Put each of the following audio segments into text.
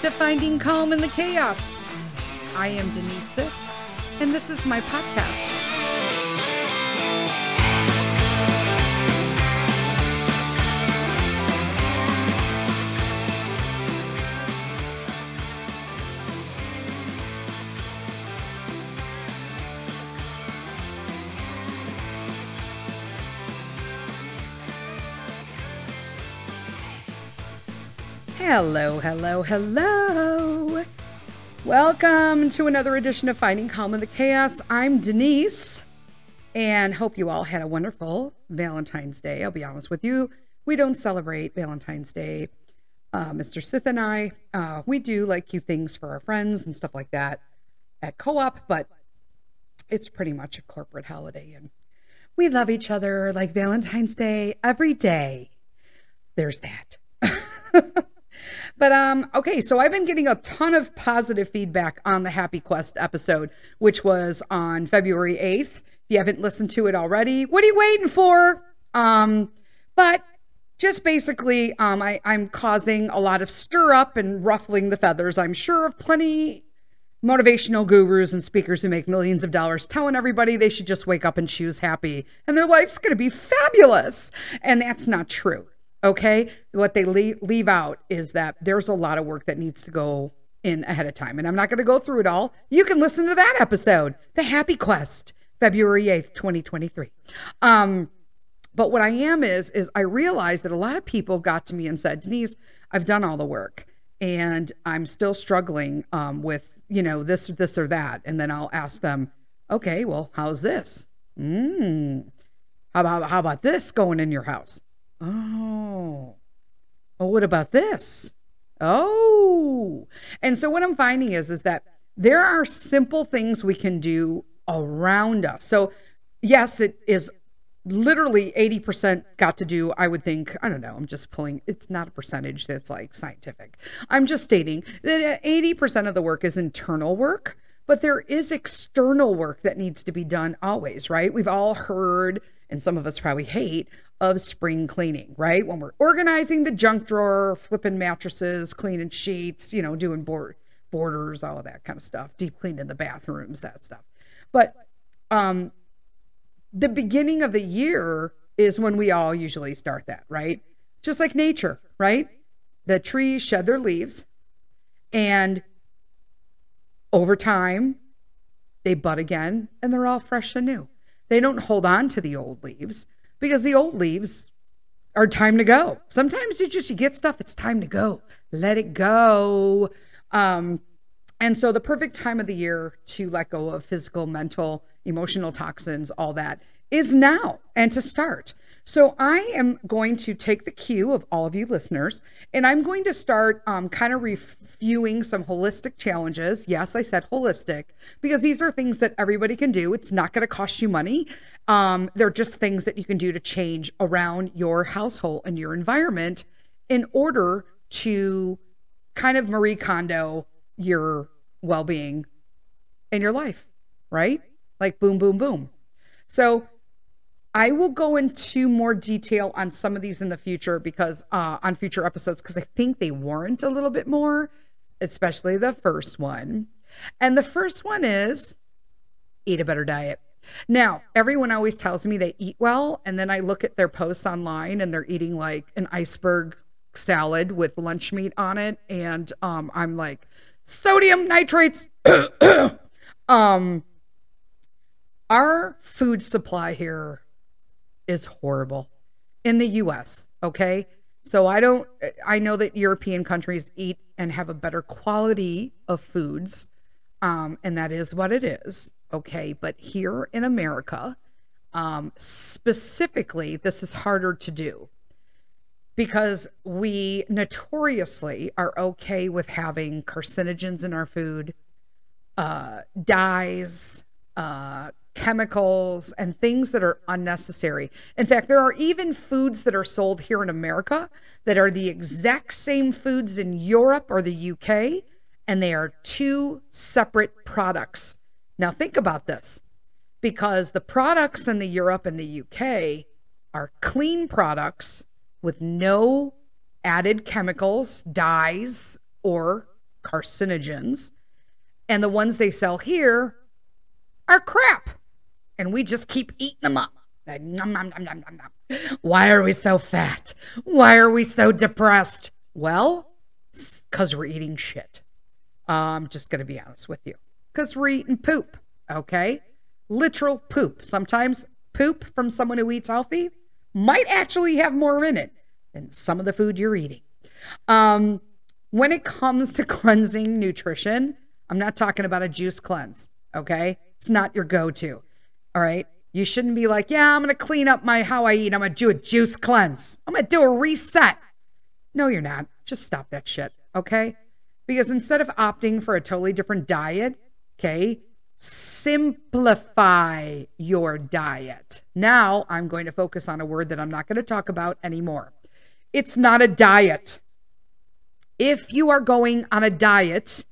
to Finding Calm in the Chaos. I am Denise and this is my podcast. Hello, hello, hello. Welcome to another edition of Finding Calm in the Chaos. I'm Denise and hope you all had a wonderful Valentine's Day. I'll be honest with you, we don't celebrate Valentine's Day. Uh, Mr. Sith and I, uh, we do like cute things for our friends and stuff like that at co op, but it's pretty much a corporate holiday and we love each other like Valentine's Day every day. There's that. But um, okay, so I've been getting a ton of positive feedback on the Happy Quest episode, which was on February 8th. If you haven't listened to it already, what are you waiting for? Um, but just basically, um, I, I'm causing a lot of stir up and ruffling the feathers. I'm sure of plenty motivational gurus and speakers who make millions of dollars telling everybody they should just wake up and choose happy and their life's going to be fabulous. And that's not true. Okay. What they leave, leave out is that there's a lot of work that needs to go in ahead of time. And I'm not going to go through it all. You can listen to that episode, The Happy Quest, February 8th, 2023. Um, but what I am is, is I realized that a lot of people got to me and said, Denise, I've done all the work and I'm still struggling um, with, you know, this, this or that. And then I'll ask them, okay, well, how's this? Mm. How about, how about this going in your house? Oh. Well, what about this? Oh. And so what I'm finding is is that there are simple things we can do around us. So yes, it is literally 80% got to do, I would think, I don't know, I'm just pulling, it's not a percentage that's like scientific. I'm just stating that uh, 80% of the work is internal work, but there is external work that needs to be done always, right? We've all heard, and some of us probably hate, of spring cleaning, right? When we're organizing the junk drawer, flipping mattresses, cleaning sheets, you know, doing board, borders, all of that kind of stuff, deep cleaning the bathrooms, that stuff. But um, the beginning of the year is when we all usually start that, right? Just like nature, right? The trees shed their leaves and over time they bud again and they're all fresh and new. They don't hold on to the old leaves because the old leaves are time to go. Sometimes you just you get stuff it's time to go. Let it go. Um and so the perfect time of the year to let go of physical, mental, emotional toxins, all that is now and to start. So I am going to take the cue of all of you listeners and I'm going to start um, kind of reviewing some holistic challenges. Yes, I said holistic because these are things that everybody can do. It's not going to cost you money. Um, they're just things that you can do to change around your household and your environment in order to kind of Marie Kondo your well being in your life, right? Like boom, boom, boom. So I will go into more detail on some of these in the future because uh, on future episodes, because I think they warrant a little bit more, especially the first one. And the first one is eat a better diet. Now, everyone always tells me they eat well, and then I look at their posts online and they're eating like an iceberg salad with lunch meat on it, and um, I'm like, sodium nitrates. um, our food supply here is horrible in the US, okay? So I don't I know that European countries eat and have a better quality of foods. Um, and that is what it is, okay? But here in America, um, specifically, this is harder to do because we notoriously are okay with having carcinogens in our food, uh, dyes, uh, chemicals and things that are unnecessary. In fact, there are even foods that are sold here in America that are the exact same foods in Europe or the UK, and they are two separate products. Now, think about this because the products in the Europe and the UK are clean products with no added chemicals, dyes, or carcinogens. And the ones they sell here are crap. And we just keep eating them up. Why are we so fat? Why are we so depressed? Well, because we're eating shit. I'm just going to be honest with you. Because we're eating poop, okay? Literal poop. Sometimes poop from someone who eats healthy might actually have more in it than some of the food you're eating. Um, when it comes to cleansing nutrition, I'm not talking about a juice cleanse, okay? It's not your go to, all right? You shouldn't be like, yeah, I'm going to clean up my how I eat. I'm going to do a juice cleanse. I'm going to do a reset. No, you're not. Just stop that shit, okay? Because instead of opting for a totally different diet, okay, simplify your diet. Now I'm going to focus on a word that I'm not going to talk about anymore. It's not a diet. If you are going on a diet,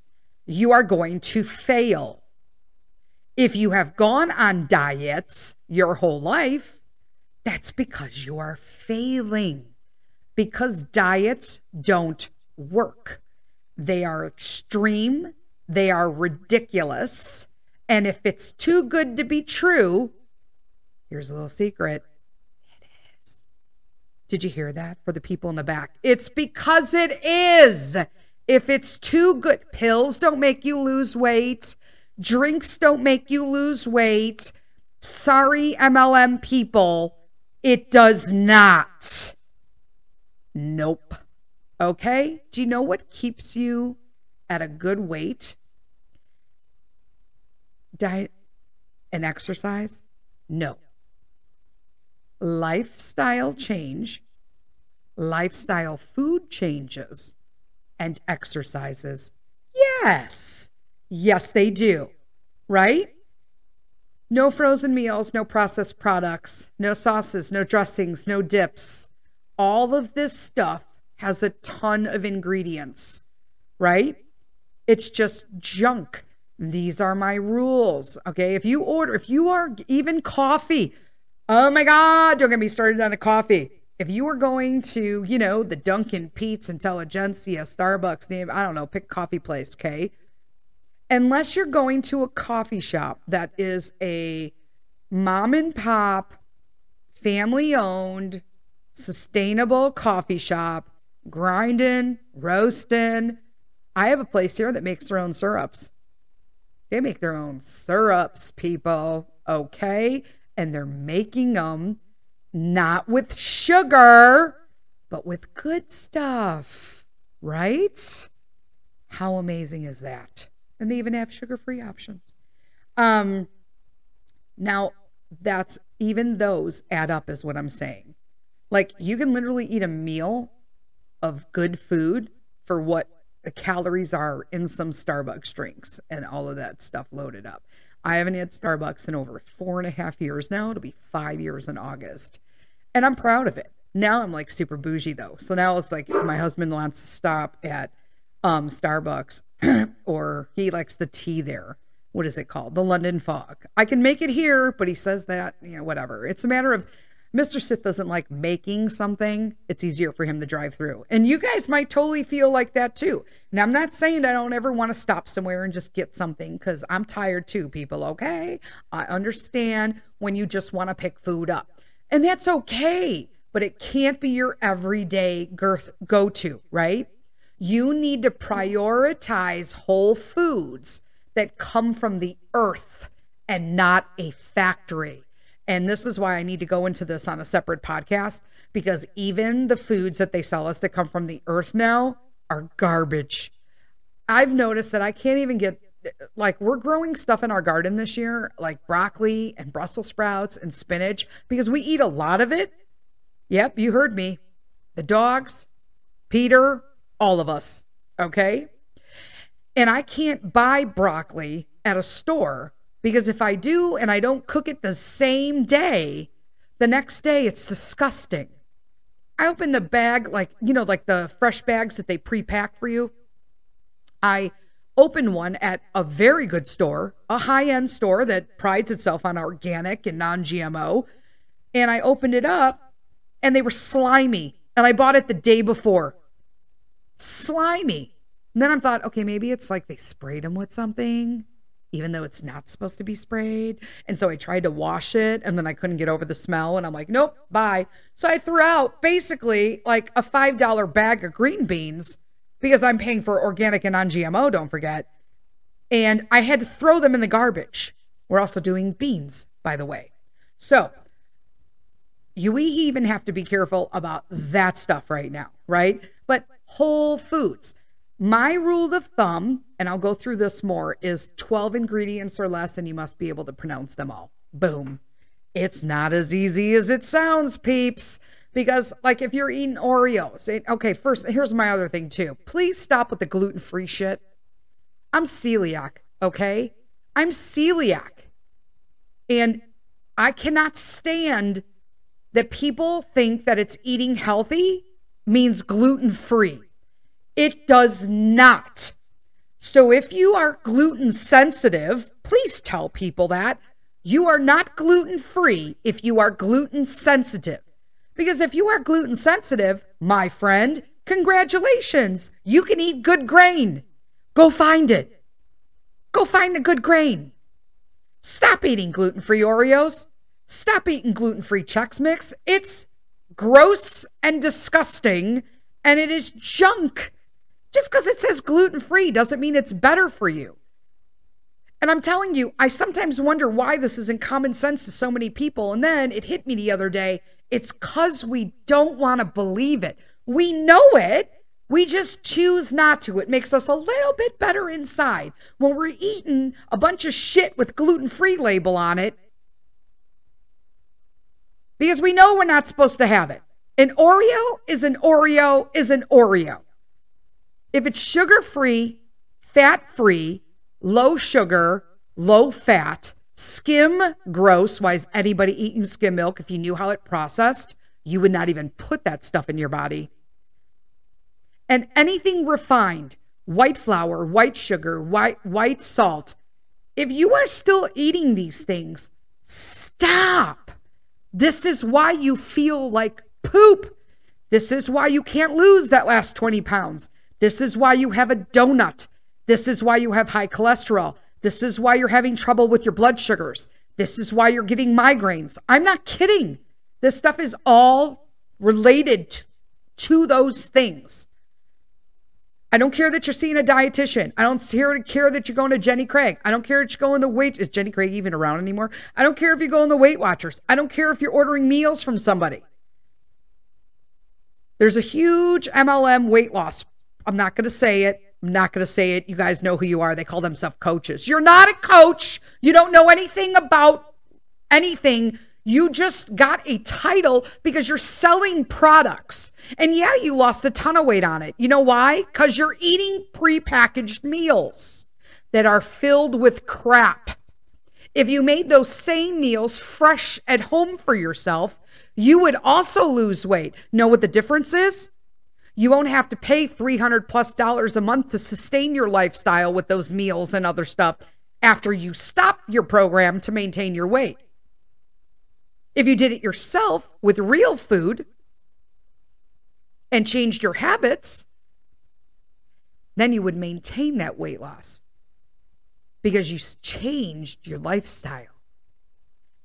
you are going to fail. If you have gone on diets your whole life, that's because you are failing. Because diets don't work. They are extreme, they are ridiculous. And if it's too good to be true, here's a little secret it is. Did you hear that for the people in the back? It's because it is. If it's too good, pills don't make you lose weight. Drinks don't make you lose weight. Sorry, MLM people, it does not. Nope. Okay? Do you know what keeps you at a good weight? Diet and exercise? No. Lifestyle change, lifestyle food changes, and exercises. Yes. Yes, they do. Right? No frozen meals, no processed products, no sauces, no dressings, no dips. All of this stuff has a ton of ingredients, right? It's just junk. These are my rules. Okay. If you order, if you are even coffee, oh my God, don't get me started on the coffee. If you are going to, you know, the Dunkin' Pete's Intelligentsia, Starbucks, name, I don't know, pick coffee place, okay? Unless you're going to a coffee shop that is a mom and pop, family owned, sustainable coffee shop, grinding, roasting. I have a place here that makes their own syrups. They make their own syrups, people. Okay. And they're making them not with sugar, but with good stuff. Right? How amazing is that? And they even have sugar-free options. Um, now that's even those add up, is what I'm saying. Like you can literally eat a meal of good food for what the calories are in some Starbucks drinks and all of that stuff loaded up. I haven't had Starbucks in over four and a half years now. It'll be five years in August. And I'm proud of it. Now I'm like super bougie though. So now it's like if my husband wants to stop at um, Starbucks, or he likes the tea there. What is it called? The London Fog. I can make it here, but he says that, you know, whatever. It's a matter of Mr. Sith doesn't like making something. It's easier for him to drive through. And you guys might totally feel like that too. Now, I'm not saying I don't ever want to stop somewhere and just get something because I'm tired too, people. Okay. I understand when you just want to pick food up. And that's okay, but it can't be your everyday girth go to, right? You need to prioritize whole foods that come from the earth and not a factory. And this is why I need to go into this on a separate podcast because even the foods that they sell us that come from the earth now are garbage. I've noticed that I can't even get like we're growing stuff in our garden this year, like broccoli and Brussels sprouts and spinach, because we eat a lot of it. Yep, you heard me. The dogs, Peter, all of us, okay? And I can't buy broccoli at a store because if I do and I don't cook it the same day, the next day it's disgusting. I opened the bag, like, you know, like the fresh bags that they pre pack for you. I opened one at a very good store, a high end store that prides itself on organic and non GMO. And I opened it up and they were slimy. And I bought it the day before slimy. And then I thought, okay, maybe it's like they sprayed them with something, even though it's not supposed to be sprayed. And so I tried to wash it and then I couldn't get over the smell. And I'm like, nope, bye. So I threw out basically like a $5 bag of green beans because I'm paying for organic and non GMO, don't forget. And I had to throw them in the garbage. We're also doing beans, by the way. So you even have to be careful about that stuff right now, right? But whole foods. My rule of thumb, and I'll go through this more, is 12 ingredients or less, and you must be able to pronounce them all. Boom. It's not as easy as it sounds, peeps. Because, like, if you're eating Oreos, it, okay, first, here's my other thing, too. Please stop with the gluten free shit. I'm celiac, okay? I'm celiac. And I cannot stand that people think that it's eating healthy means gluten free. It does not. So if you are gluten sensitive, please tell people that. You are not gluten free if you are gluten sensitive. Because if you are gluten sensitive, my friend, congratulations. You can eat good grain. Go find it. Go find the good grain. Stop eating gluten free Oreos. Stop eating gluten free Chex Mix. It's gross and disgusting, and it is junk. Just because it says gluten free doesn't mean it's better for you. And I'm telling you, I sometimes wonder why this isn't common sense to so many people. And then it hit me the other day. It's because we don't want to believe it. We know it. We just choose not to. It makes us a little bit better inside. When we're eating a bunch of shit with gluten free label on it, because we know we're not supposed to have it. An Oreo is an Oreo is an Oreo. If it's sugar free, fat free, low sugar, low fat, skim gross, why is anybody eating skim milk? If you knew how it processed, you would not even put that stuff in your body. And anything refined, white flour, white sugar, white white salt, if you are still eating these things, stop. This is why you feel like poop. This is why you can't lose that last 20 pounds. This is why you have a donut. This is why you have high cholesterol. This is why you're having trouble with your blood sugars. This is why you're getting migraines. I'm not kidding. This stuff is all related to those things. I don't care that you're seeing a dietitian. I don't care that you're going to Jenny Craig. I don't care that you're going to Weight. Is Jenny Craig even around anymore? I don't care if you're going to Weight Watchers. I don't care if you're ordering meals from somebody. There's a huge MLM weight loss. I'm not going to say it. I'm not going to say it. You guys know who you are. They call themselves coaches. You're not a coach. You don't know anything about anything you just got a title because you're selling products. And yeah, you lost a ton of weight on it. You know why? Because you're eating prepackaged meals that are filled with crap. If you made those same meals fresh at home for yourself, you would also lose weight. Know what the difference is? You won't have to pay 300 plus dollars a month to sustain your lifestyle with those meals and other stuff after you stop your program to maintain your weight. If you did it yourself with real food and changed your habits, then you would maintain that weight loss because you changed your lifestyle.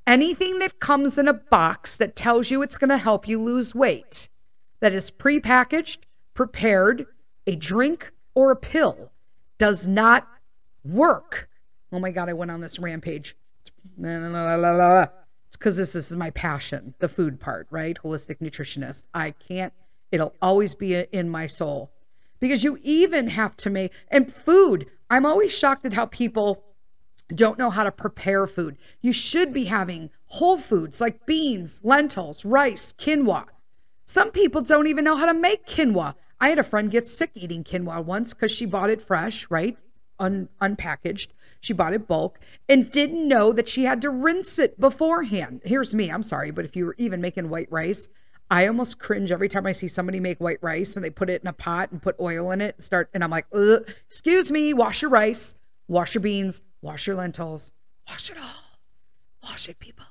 Anything that comes in a box that tells you it's going to help you lose weight, that is prepackaged, prepared, a drink, or a pill, does not work. Oh my God, I went on this rampage because this, this is my passion, the food part, right? Holistic nutritionist. I can't, it'll always be in my soul because you even have to make, and food, I'm always shocked at how people don't know how to prepare food. You should be having whole foods like beans, lentils, rice, quinoa. Some people don't even know how to make quinoa. I had a friend get sick eating quinoa once because she bought it fresh, right? Un- unpackaged. She bought it bulk and didn't know that she had to rinse it beforehand. Here's me, I'm sorry, but if you were even making white rice, I almost cringe every time I see somebody make white rice and they put it in a pot and put oil in it and start and I'm like, excuse me, wash your rice, wash your beans, wash your lentils, wash it all. Wash it, people.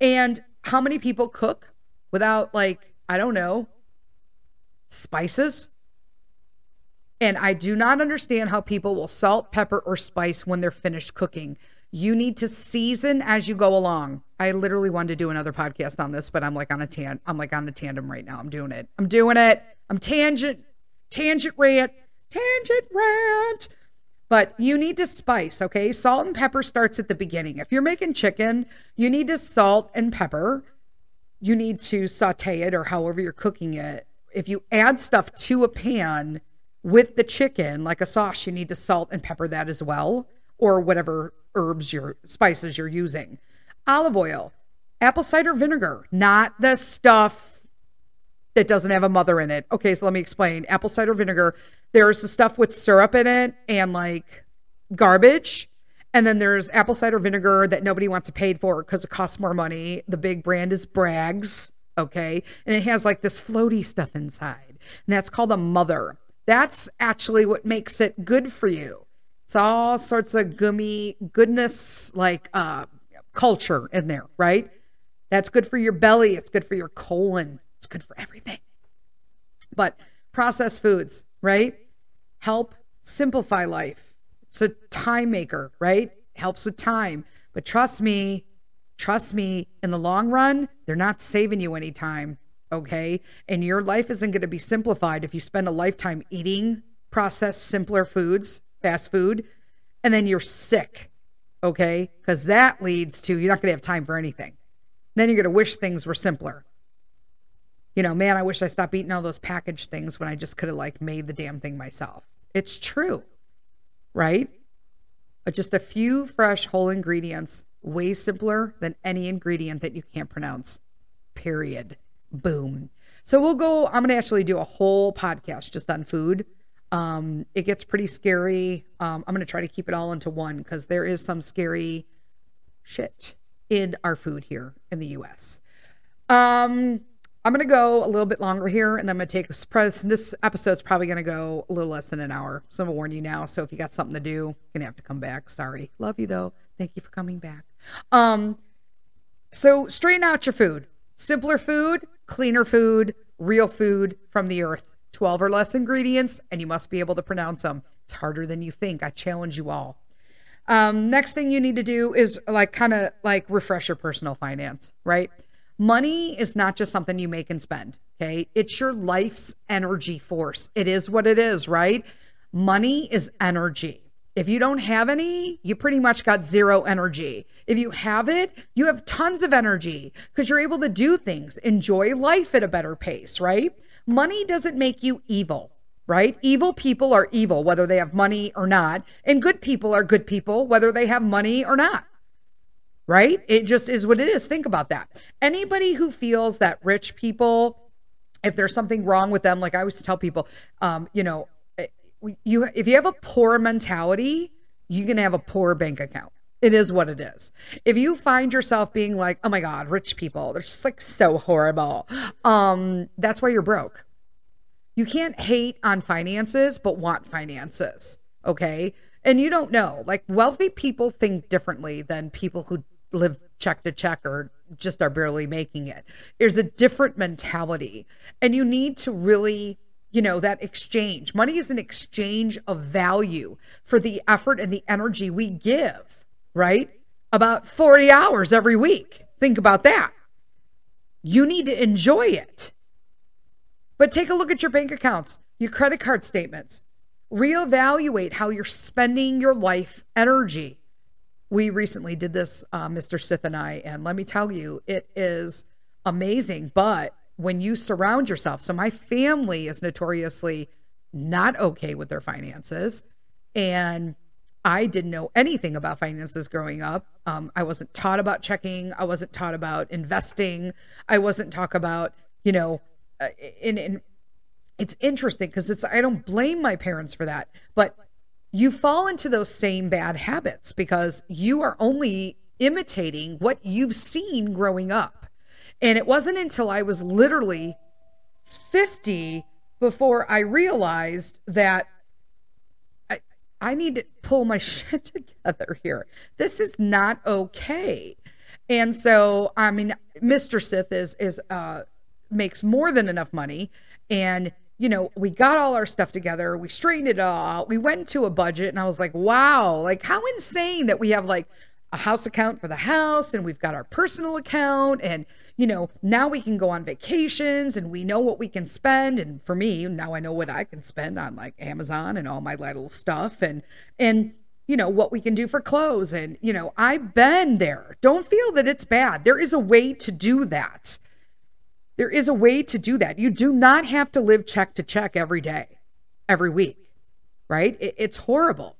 And how many people cook without like, I don't know, spices? And I do not understand how people will salt, pepper, or spice when they're finished cooking. You need to season as you go along. I literally wanted to do another podcast on this, but I'm like on a tan I'm like on a tandem right now. I'm doing it. I'm doing it. I'm tangent, tangent rant, tangent rant. But you need to spice, okay? Salt and pepper starts at the beginning. If you're making chicken, you need to salt and pepper. You need to saute it or however you're cooking it. If you add stuff to a pan with the chicken, like a sauce, you need to salt and pepper that as well, or whatever herbs your spices you're using. Olive oil, apple cider vinegar, not the stuff that doesn't have a mother in it. Okay, so let me explain. Apple cider vinegar, there's the stuff with syrup in it and like garbage. And then there's apple cider vinegar that nobody wants to pay for because it costs more money. The big brand is Bragg's, okay? And it has like this floaty stuff inside. And that's called a mother. That's actually what makes it good for you. It's all sorts of gummy goodness, like uh, culture in there, right? That's good for your belly. It's good for your colon. It's good for everything. But processed foods, right? Help simplify life. It's a time maker, right? Helps with time. But trust me, trust me, in the long run, they're not saving you any time, okay? And your life isn't going to be simplified if you spend a lifetime eating processed, simpler foods fast food, and then you're sick, okay? Because that leads to you're not going to have time for anything. Then you're going to wish things were simpler. You know, man, I wish I stopped eating all those packaged things when I just could have like made the damn thing myself. It's true, right? But just a few fresh whole ingredients, way simpler than any ingredient that you can't pronounce. Period. Boom. So we'll go. I'm going to actually do a whole podcast just on food um, it gets pretty scary. Um, I'm going to try to keep it all into one because there is some scary shit in our food here in the US. Um, I'm going to go a little bit longer here and then I'm going to take a surprise. This episode's probably going to go a little less than an hour. So I'm going to warn you now. So if you got something to do, you're going to have to come back. Sorry. Love you though. Thank you for coming back. Um, so straighten out your food. Simpler food, cleaner food, real food from the earth 12 or less ingredients, and you must be able to pronounce them. It's harder than you think. I challenge you all. Um, next thing you need to do is like kind of like refresh your personal finance, right? Money is not just something you make and spend. Okay. It's your life's energy force. It is what it is, right? Money is energy. If you don't have any, you pretty much got zero energy. If you have it, you have tons of energy because you're able to do things, enjoy life at a better pace, right? Money doesn't make you evil, right? Evil people are evil, whether they have money or not. And good people are good people, whether they have money or not, right? It just is what it is. Think about that. Anybody who feels that rich people, if there's something wrong with them, like I always tell people, um, you know, you if you have a poor mentality, you're gonna have a poor bank account. It is what it is. If you find yourself being like, oh my God, rich people, they're just like so horrible, um, that's why you're broke. You can't hate on finances, but want finances. Okay. And you don't know, like wealthy people think differently than people who live check to check or just are barely making it. There's a different mentality. And you need to really you know, that exchange. Money is an exchange of value for the effort and the energy we give right? About 40 hours every week. Think about that. You need to enjoy it. But take a look at your bank accounts, your credit card statements. Reevaluate how you're spending your life energy. We recently did this, uh, Mr. Sith and I, and let me tell you, it is amazing. But when you surround yourself, so my family is notoriously not okay with their finances. And I didn't know anything about finances growing up. Um, I wasn't taught about checking. I wasn't taught about investing. I wasn't taught about, you know, uh, in, in it's interesting because it's, I don't blame my parents for that, but you fall into those same bad habits because you are only imitating what you've seen growing up. And it wasn't until I was literally 50 before I realized that I need to pull my shit together here. This is not okay. And so, I mean, Mr. Sith is is uh makes more than enough money and you know, we got all our stuff together, we straightened it all we went to a budget, and I was like, wow, like how insane that we have like a house account for the house and we've got our personal account and you know now we can go on vacations and we know what we can spend and for me now I know what I can spend on like Amazon and all my little stuff and and you know what we can do for clothes and you know I've been there don't feel that it's bad there is a way to do that there is a way to do that. You do not have to live check to check every day, every week, right? it's horrible.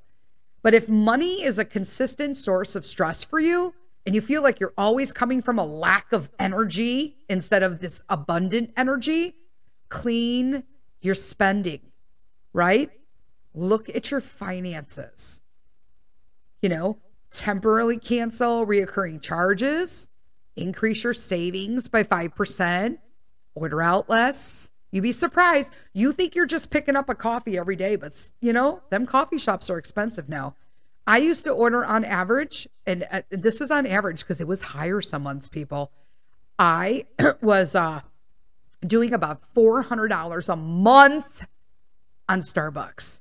But if money is a consistent source of stress for you and you feel like you're always coming from a lack of energy instead of this abundant energy, clean your spending, right? Look at your finances. You know, temporarily cancel reoccurring charges, increase your savings by 5%, order out less. You'd be surprised. You think you're just picking up a coffee every day, but you know, them coffee shops are expensive now. I used to order on average, and uh, this is on average because it was higher some months, people. I was uh, doing about $400 a month on Starbucks.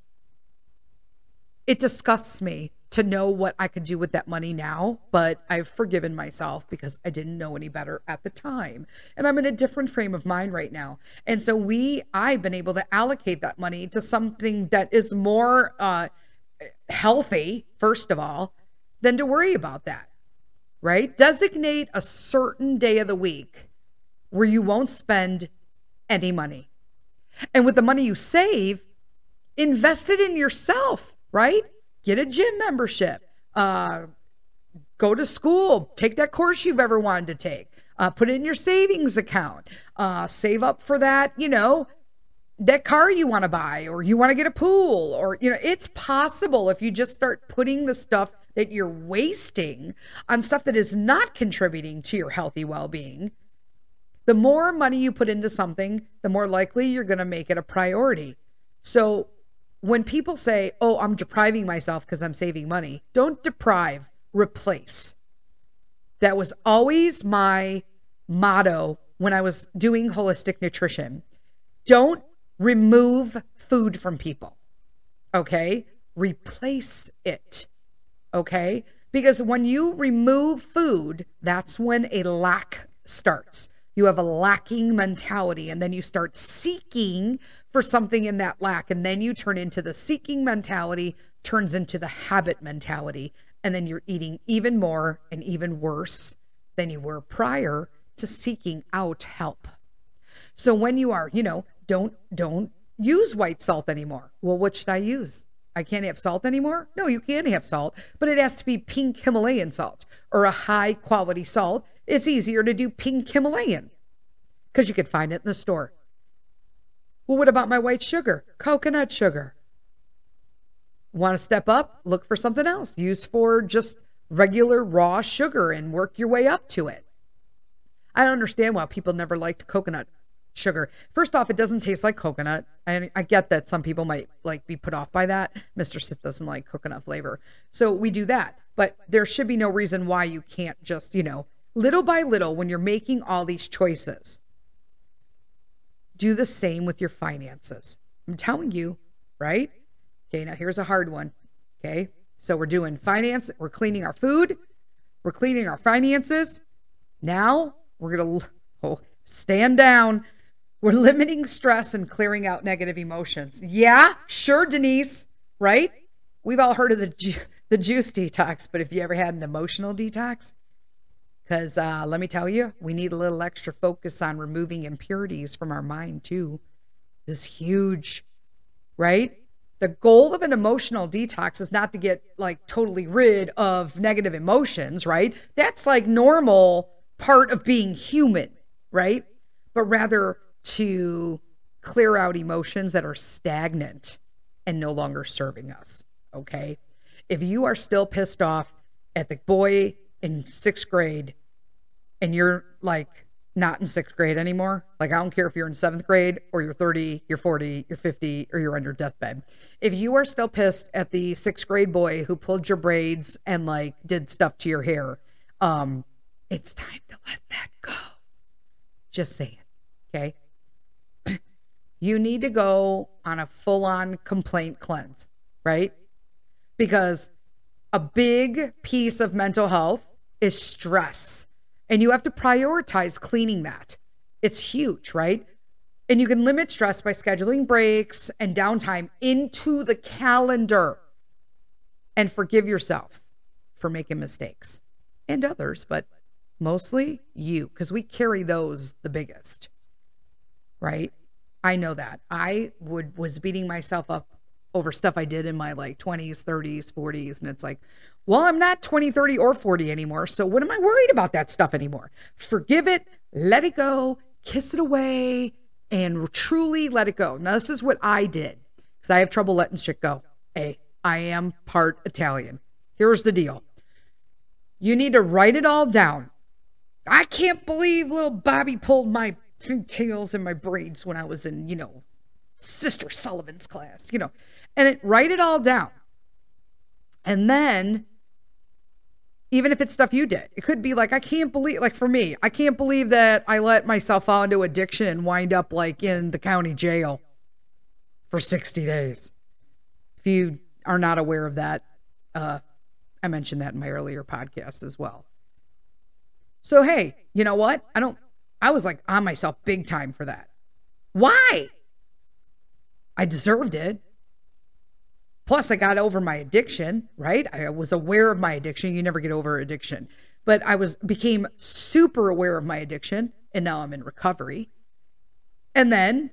It disgusts me to know what I could do with that money now, but I've forgiven myself because I didn't know any better at the time. And I'm in a different frame of mind right now. And so we I've been able to allocate that money to something that is more uh healthy first of all than to worry about that. Right? Designate a certain day of the week where you won't spend any money. And with the money you save, invest it in yourself, right? get a gym membership, uh, go to school, take that course you've ever wanted to take, uh, put it in your savings account, uh, save up for that, you know, that car you want to buy, or you want to get a pool, or, you know, it's possible if you just start putting the stuff that you're wasting on stuff that is not contributing to your healthy well being. The more money you put into something, the more likely you're going to make it a priority. So when people say, oh, I'm depriving myself because I'm saving money, don't deprive, replace. That was always my motto when I was doing holistic nutrition. Don't remove food from people. Okay? Replace it. Okay? Because when you remove food, that's when a lack starts. You have a lacking mentality, and then you start seeking for something in that lack. And then you turn into the seeking mentality, turns into the habit mentality. And then you're eating even more and even worse than you were prior to seeking out help. So when you are, you know, don't, don't use white salt anymore. Well, what should I use? I can't have salt anymore? No, you can have salt, but it has to be pink Himalayan salt or a high quality salt. It's easier to do pink Himalayan because you can find it in the store. Well, what about my white sugar? Coconut sugar. Want to step up? Look for something else. Use for just regular raw sugar and work your way up to it. I don't understand why people never liked coconut sugar. First off, it doesn't taste like coconut. I, I get that some people might like be put off by that. Mr. Sith doesn't like coconut flavor. So we do that. But there should be no reason why you can't just, you know, little by little when you're making all these choices, do the same with your finances. I'm telling you, right? Okay, now here's a hard one. Okay, so we're doing finance, we're cleaning our food, we're cleaning our finances. Now we're going to oh, stand down. We're limiting stress and clearing out negative emotions. Yeah, sure, Denise, right? We've all heard of the, ju- the juice detox, but have you ever had an emotional detox? Because uh, let me tell you, we need a little extra focus on removing impurities from our mind, too. This huge, right? The goal of an emotional detox is not to get like totally rid of negative emotions, right? That's like normal part of being human, right? But rather to clear out emotions that are stagnant and no longer serving us, okay? If you are still pissed off at the boy in sixth grade and you're like not in sixth grade anymore, like I don't care if you're in seventh grade or you're 30, you're 40, you're 50, or you're on your deathbed. If you are still pissed at the sixth grade boy who pulled your braids and like did stuff to your hair, um, it's time to let that go. Just saying. Okay. You need to go on a full on complaint cleanse, right? Because a big piece of mental health is stress. And you have to prioritize cleaning that. It's huge, right? And you can limit stress by scheduling breaks and downtime into the calendar and forgive yourself for making mistakes and others, but mostly you, because we carry those the biggest, right? I know that. I would was beating myself up over stuff I did in my like 20s, 30s, 40s. And it's like, well, I'm not 20, 30, or 40 anymore. So what am I worried about that stuff anymore? Forgive it, let it go, kiss it away, and truly let it go. Now, this is what I did because I have trouble letting shit go. Hey, I am part Italian. Here's the deal you need to write it all down. I can't believe little Bobby pulled my tails in my braids when I was in, you know, Sister Sullivan's class, you know and it, write it all down. And then, even if it's stuff you did, it could be like, I can't believe, like for me, I can't believe that I let myself fall into addiction and wind up like in the county jail for 60 days. If you are not aware of that, uh, I mentioned that in my earlier podcast as well. So, hey, you know what? I don't, I was like on myself big time for that. Why? I deserved it. Plus, I got over my addiction, right? I was aware of my addiction. You never get over addiction. But I was became super aware of my addiction, and now I'm in recovery. And then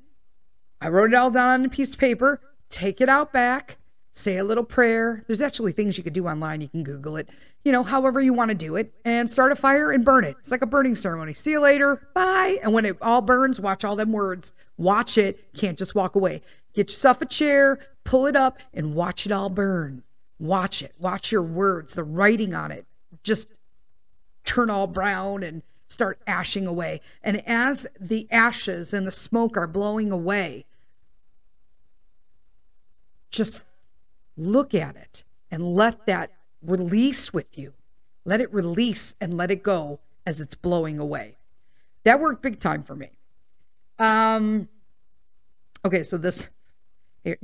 I wrote it all down on a piece of paper, take it out back, say a little prayer. There's actually things you could do online. You can Google it, you know, however you want to do it, and start a fire and burn it. It's like a burning ceremony. See you later. Bye. And when it all burns, watch all them words. Watch it. Can't just walk away. Get yourself a chair, pull it up, and watch it all burn. Watch it. Watch your words, the writing on it. Just turn all brown and start ashing away. And as the ashes and the smoke are blowing away, just look at it and let that release with you. Let it release and let it go as it's blowing away. That worked big time for me. Um, okay, so this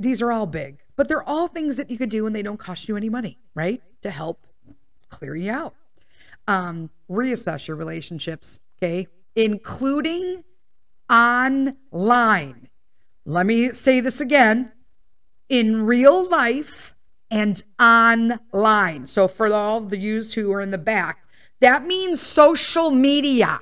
these are all big, but they're all things that you could do and they don't cost you any money, right? To help clear you out. Um, reassess your relationships, okay? Including online. Let me say this again in real life and online. So, for all the yous who are in the back, that means social media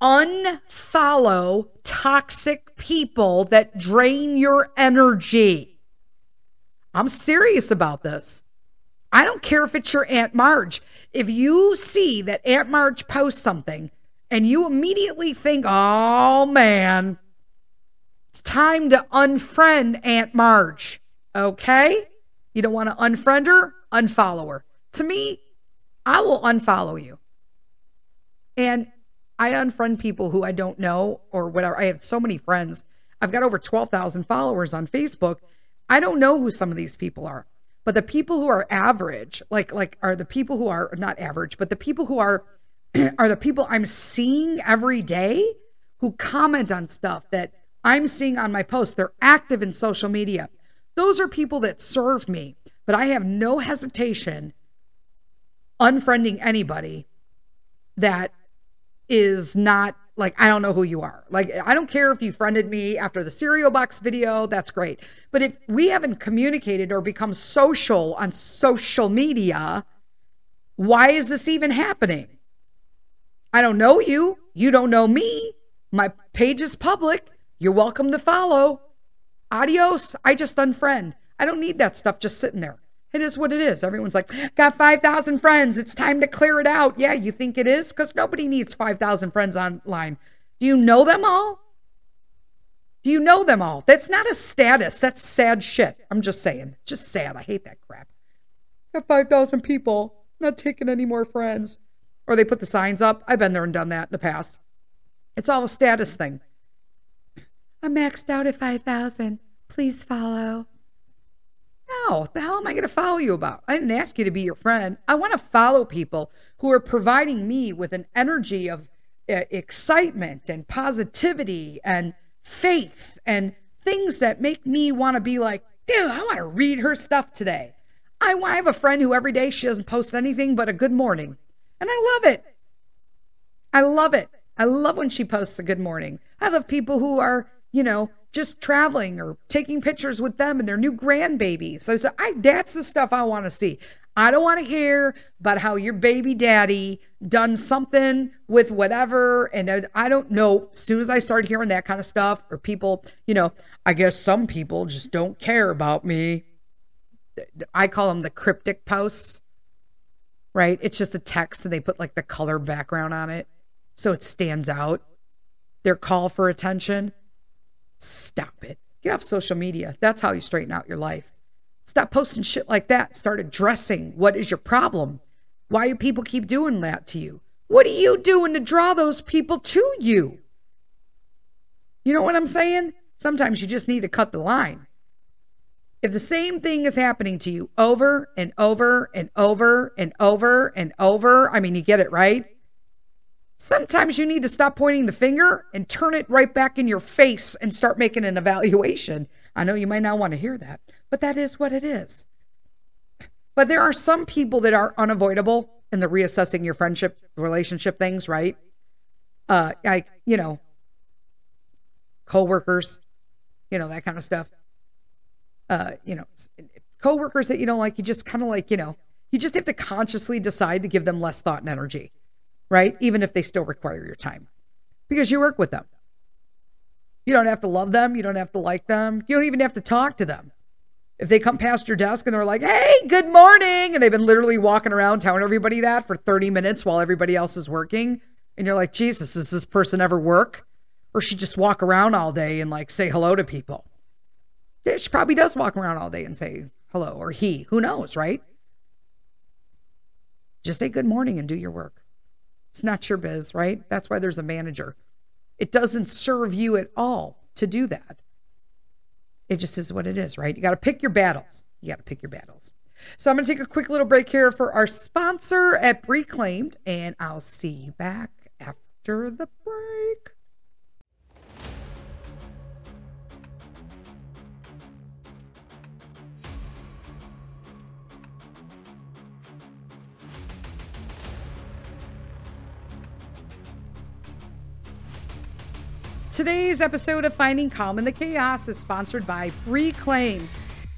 unfollow toxic people that drain your energy. I'm serious about this. I don't care if it's your Aunt Marge. If you see that Aunt Marge posts something and you immediately think, oh man, it's time to unfriend Aunt Marge, okay? You don't want to unfriend her? Unfollow her. To me, I will unfollow you. And I unfriend people who I don't know or whatever. I have so many friends. I've got over 12,000 followers on Facebook. I don't know who some of these people are. But the people who are average, like like are the people who are not average, but the people who are are the people I'm seeing every day who comment on stuff that I'm seeing on my posts. They're active in social media. Those are people that serve me, but I have no hesitation unfriending anybody that is not like I don't know who you are. Like I don't care if you friended me after the cereal box video, that's great. But if we haven't communicated or become social on social media, why is this even happening? I don't know you. You don't know me. My page is public. You're welcome to follow. Adios. I just unfriend. I don't need that stuff just sitting there. It is what it is. Everyone's like, got 5,000 friends. It's time to clear it out. Yeah, you think it is? Because nobody needs 5,000 friends online. Do you know them all? Do you know them all? That's not a status. That's sad shit. I'm just saying. Just sad. I hate that crap. Got 5,000 people. Not taking any more friends. Or they put the signs up. I've been there and done that in the past. It's all a status thing. I'm maxed out at 5,000. Please follow. No, the hell am I going to follow you about? I didn't ask you to be your friend. I want to follow people who are providing me with an energy of uh, excitement and positivity and faith and things that make me want to be like, dude, I want to read her stuff today. I, I have a friend who every day she doesn't post anything but a good morning. And I love it. I love it. I love when she posts a good morning. I love people who are, you know, just traveling or taking pictures with them and their new grandbabies. So, so I, that's the stuff I want to see. I don't want to hear about how your baby daddy done something with whatever. And I don't know. As soon as I start hearing that kind of stuff, or people, you know, I guess some people just don't care about me. I call them the cryptic posts, right? It's just a text and they put like the color background on it so it stands out. Their call for attention. Stop it. Get off social media. That's how you straighten out your life. Stop posting shit like that. Start addressing what is your problem. Why do people keep doing that to you? What are you doing to draw those people to you? You know what I'm saying? Sometimes you just need to cut the line. If the same thing is happening to you over and over and over and over and over, I mean, you get it, right? Sometimes you need to stop pointing the finger and turn it right back in your face and start making an evaluation. I know you might not want to hear that, but that is what it is. But there are some people that are unavoidable in the reassessing your friendship, relationship things, right? Uh, like, you know, coworkers, you know, that kind of stuff. Uh, you know, coworkers that you don't like, you just kind of like, you know, you just have to consciously decide to give them less thought and energy, right? Even if they still require your time because you work with them. You don't have to love them. You don't have to like them. You don't even have to talk to them. If they come past your desk and they're like, hey, good morning, and they've been literally walking around telling everybody that for 30 minutes while everybody else is working, and you're like, Jesus, does this person ever work? Or she just walk around all day and like say hello to people? Yeah, she probably does walk around all day and say hello, or he, who knows, right? Just say good morning and do your work. It's not your biz, right? That's why there's a manager. It doesn't serve you at all to do that. It just is what it is, right? You got to pick your battles. You got to pick your battles. So I'm going to take a quick little break here for our sponsor at Reclaimed, and I'll see you back after the break. Today's episode of Finding Calm in the Chaos is sponsored by Reclaimed.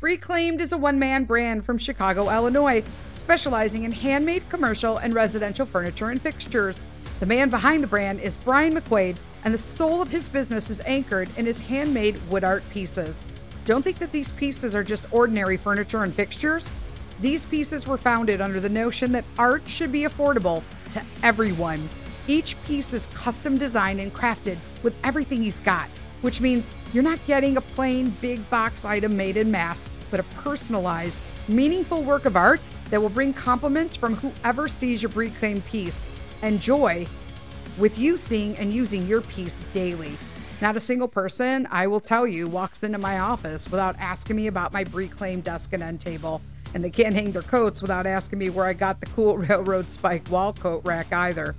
Reclaimed is a one man brand from Chicago, Illinois, specializing in handmade commercial and residential furniture and fixtures. The man behind the brand is Brian McQuaid, and the soul of his business is anchored in his handmade wood art pieces. Don't think that these pieces are just ordinary furniture and fixtures. These pieces were founded under the notion that art should be affordable to everyone. Each piece is custom designed and crafted with everything he's got, which means you're not getting a plain big box item made in mass, but a personalized, meaningful work of art that will bring compliments from whoever sees your reclaimed piece and joy with you seeing and using your piece daily. Not a single person, I will tell you, walks into my office without asking me about my reclaimed desk and end table. And they can't hang their coats without asking me where I got the cool railroad spike wall coat rack either.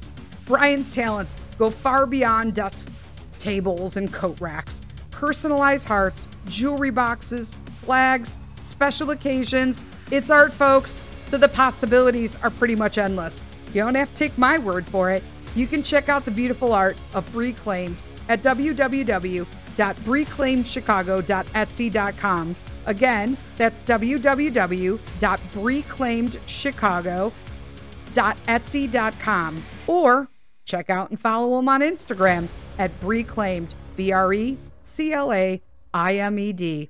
Brian's talents go far beyond desk tables and coat racks. Personalized hearts, jewelry boxes, flags, special occasions. It's art, folks, so the possibilities are pretty much endless. You don't have to take my word for it. You can check out the beautiful art of Reclaimed at www.reclaimedchicago.etsy.com. Again, that's www.reclaimedchicago.etsy.com or Check out and follow him on Instagram at Breclaimed, B R E C L A I M E D.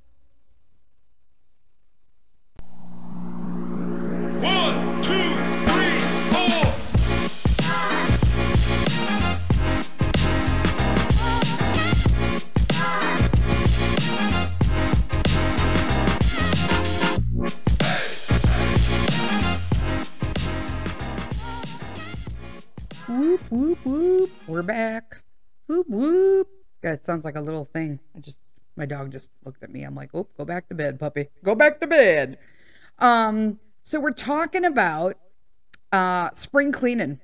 It sounds like a little thing. I just, my dog just looked at me. I'm like, oh, go back to bed, puppy. Go back to bed. Um, so we're talking about uh spring cleaning.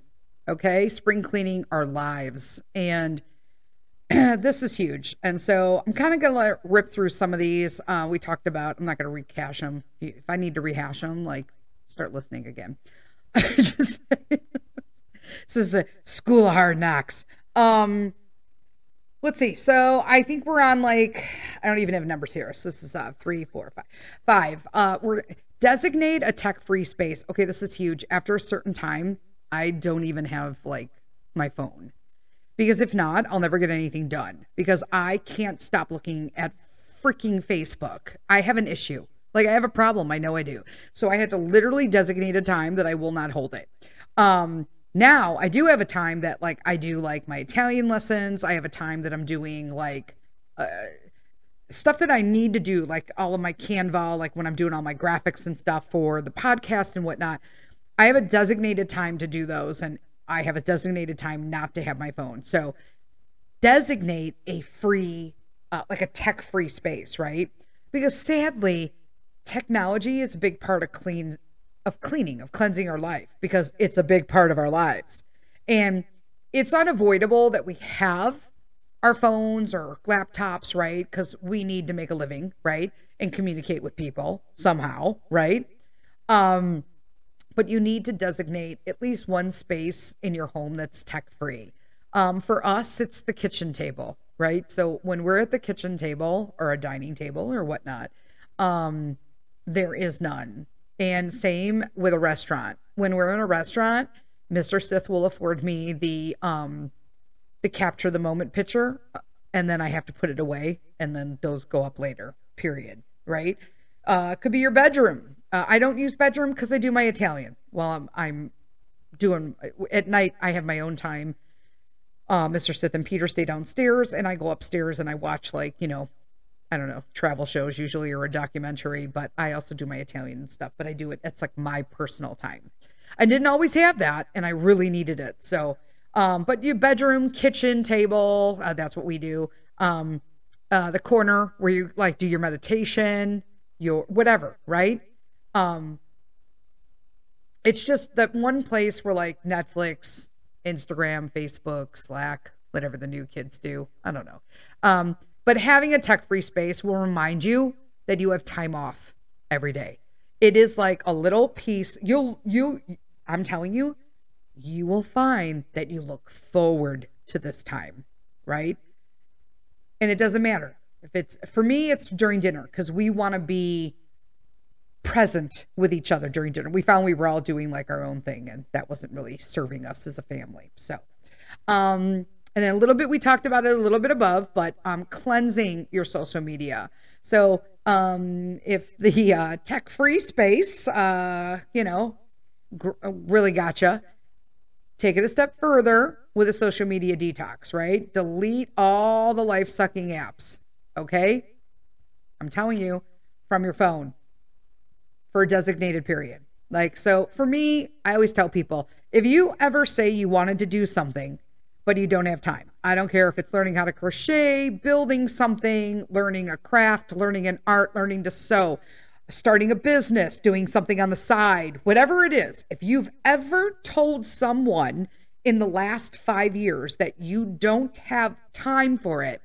Okay, spring cleaning our lives. And this is huge. And so I'm kind of going to rip through some of these uh, we talked about. I'm not going to rehash them. If I need to rehash them, like start listening again. Just, this is a school of hard knocks. Um, let's see. So I think we're on like I don't even have numbers here. So this is uh, three, four, five, five. Uh, we're designate a tech-free space. Okay, this is huge. After a certain time, I don't even have like my phone because if not, I'll never get anything done because I can't stop looking at freaking Facebook. I have an issue. Like I have a problem. I know I do. So I had to literally designate a time that I will not hold it. Um, now I do have a time that like I do like my Italian lessons. I have a time that I'm doing like uh, stuff that I need to do, like all of my Canva, like when I'm doing all my graphics and stuff for the podcast and whatnot. I have a designated time to do those, and I have a designated time not to have my phone. So designate a free, uh, like a tech free space, right? Because sadly, technology is a big part of clean of cleaning, of cleansing our life because it's a big part of our lives. And it's unavoidable that we have our phones or laptops, right? Because we need to make a living, right? And communicate with people somehow, right? Um, but you need to designate at least one space in your home that's tech free. Um, for us, it's the kitchen table, right? So when we're at the kitchen table or a dining table or whatnot, um, there is none. And same with a restaurant. When we're in a restaurant, Mr. Sith will afford me the um, the capture the moment picture, and then I have to put it away, and then those go up later. Period. Right? Uh, could be your bedroom. Uh, I don't use bedroom because I do my Italian while I'm, I'm doing at night. I have my own time. Uh, Mr. Sith and Peter stay downstairs, and I go upstairs and I watch like you know, I don't know, travel shows usually or a documentary. But I also do my Italian stuff. But I do it. It's like my personal time. I didn't always have that, and I really needed it. So, um, but your bedroom, kitchen, table, uh, that's what we do. Um, uh, the corner where you like do your meditation, your whatever, right? Um, it's just that one place where like Netflix, Instagram, Facebook, Slack, whatever the new kids do. I don't know. Um, but having a tech free space will remind you that you have time off every day. It is like a little piece. You'll, you, I'm telling you, you will find that you look forward to this time, right? And it doesn't matter if it's, for me, it's during dinner because we want to be present with each other during dinner. We found we were all doing like our own thing, and that wasn't really serving us as a family. So, um, and then a little bit we talked about it a little bit above, but um, cleansing your social media. So, um, if the uh, tech-free space, uh, you know, gr- uh, really gotcha, take it a step further with a social media detox. Right? Delete all the life-sucking apps. Okay, I'm telling you, from your phone for a designated period. Like, so for me, I always tell people if you ever say you wanted to do something, but you don't have time, I don't care if it's learning how to crochet, building something, learning a craft, learning an art, learning to sew, starting a business, doing something on the side, whatever it is, if you've ever told someone in the last five years that you don't have time for it,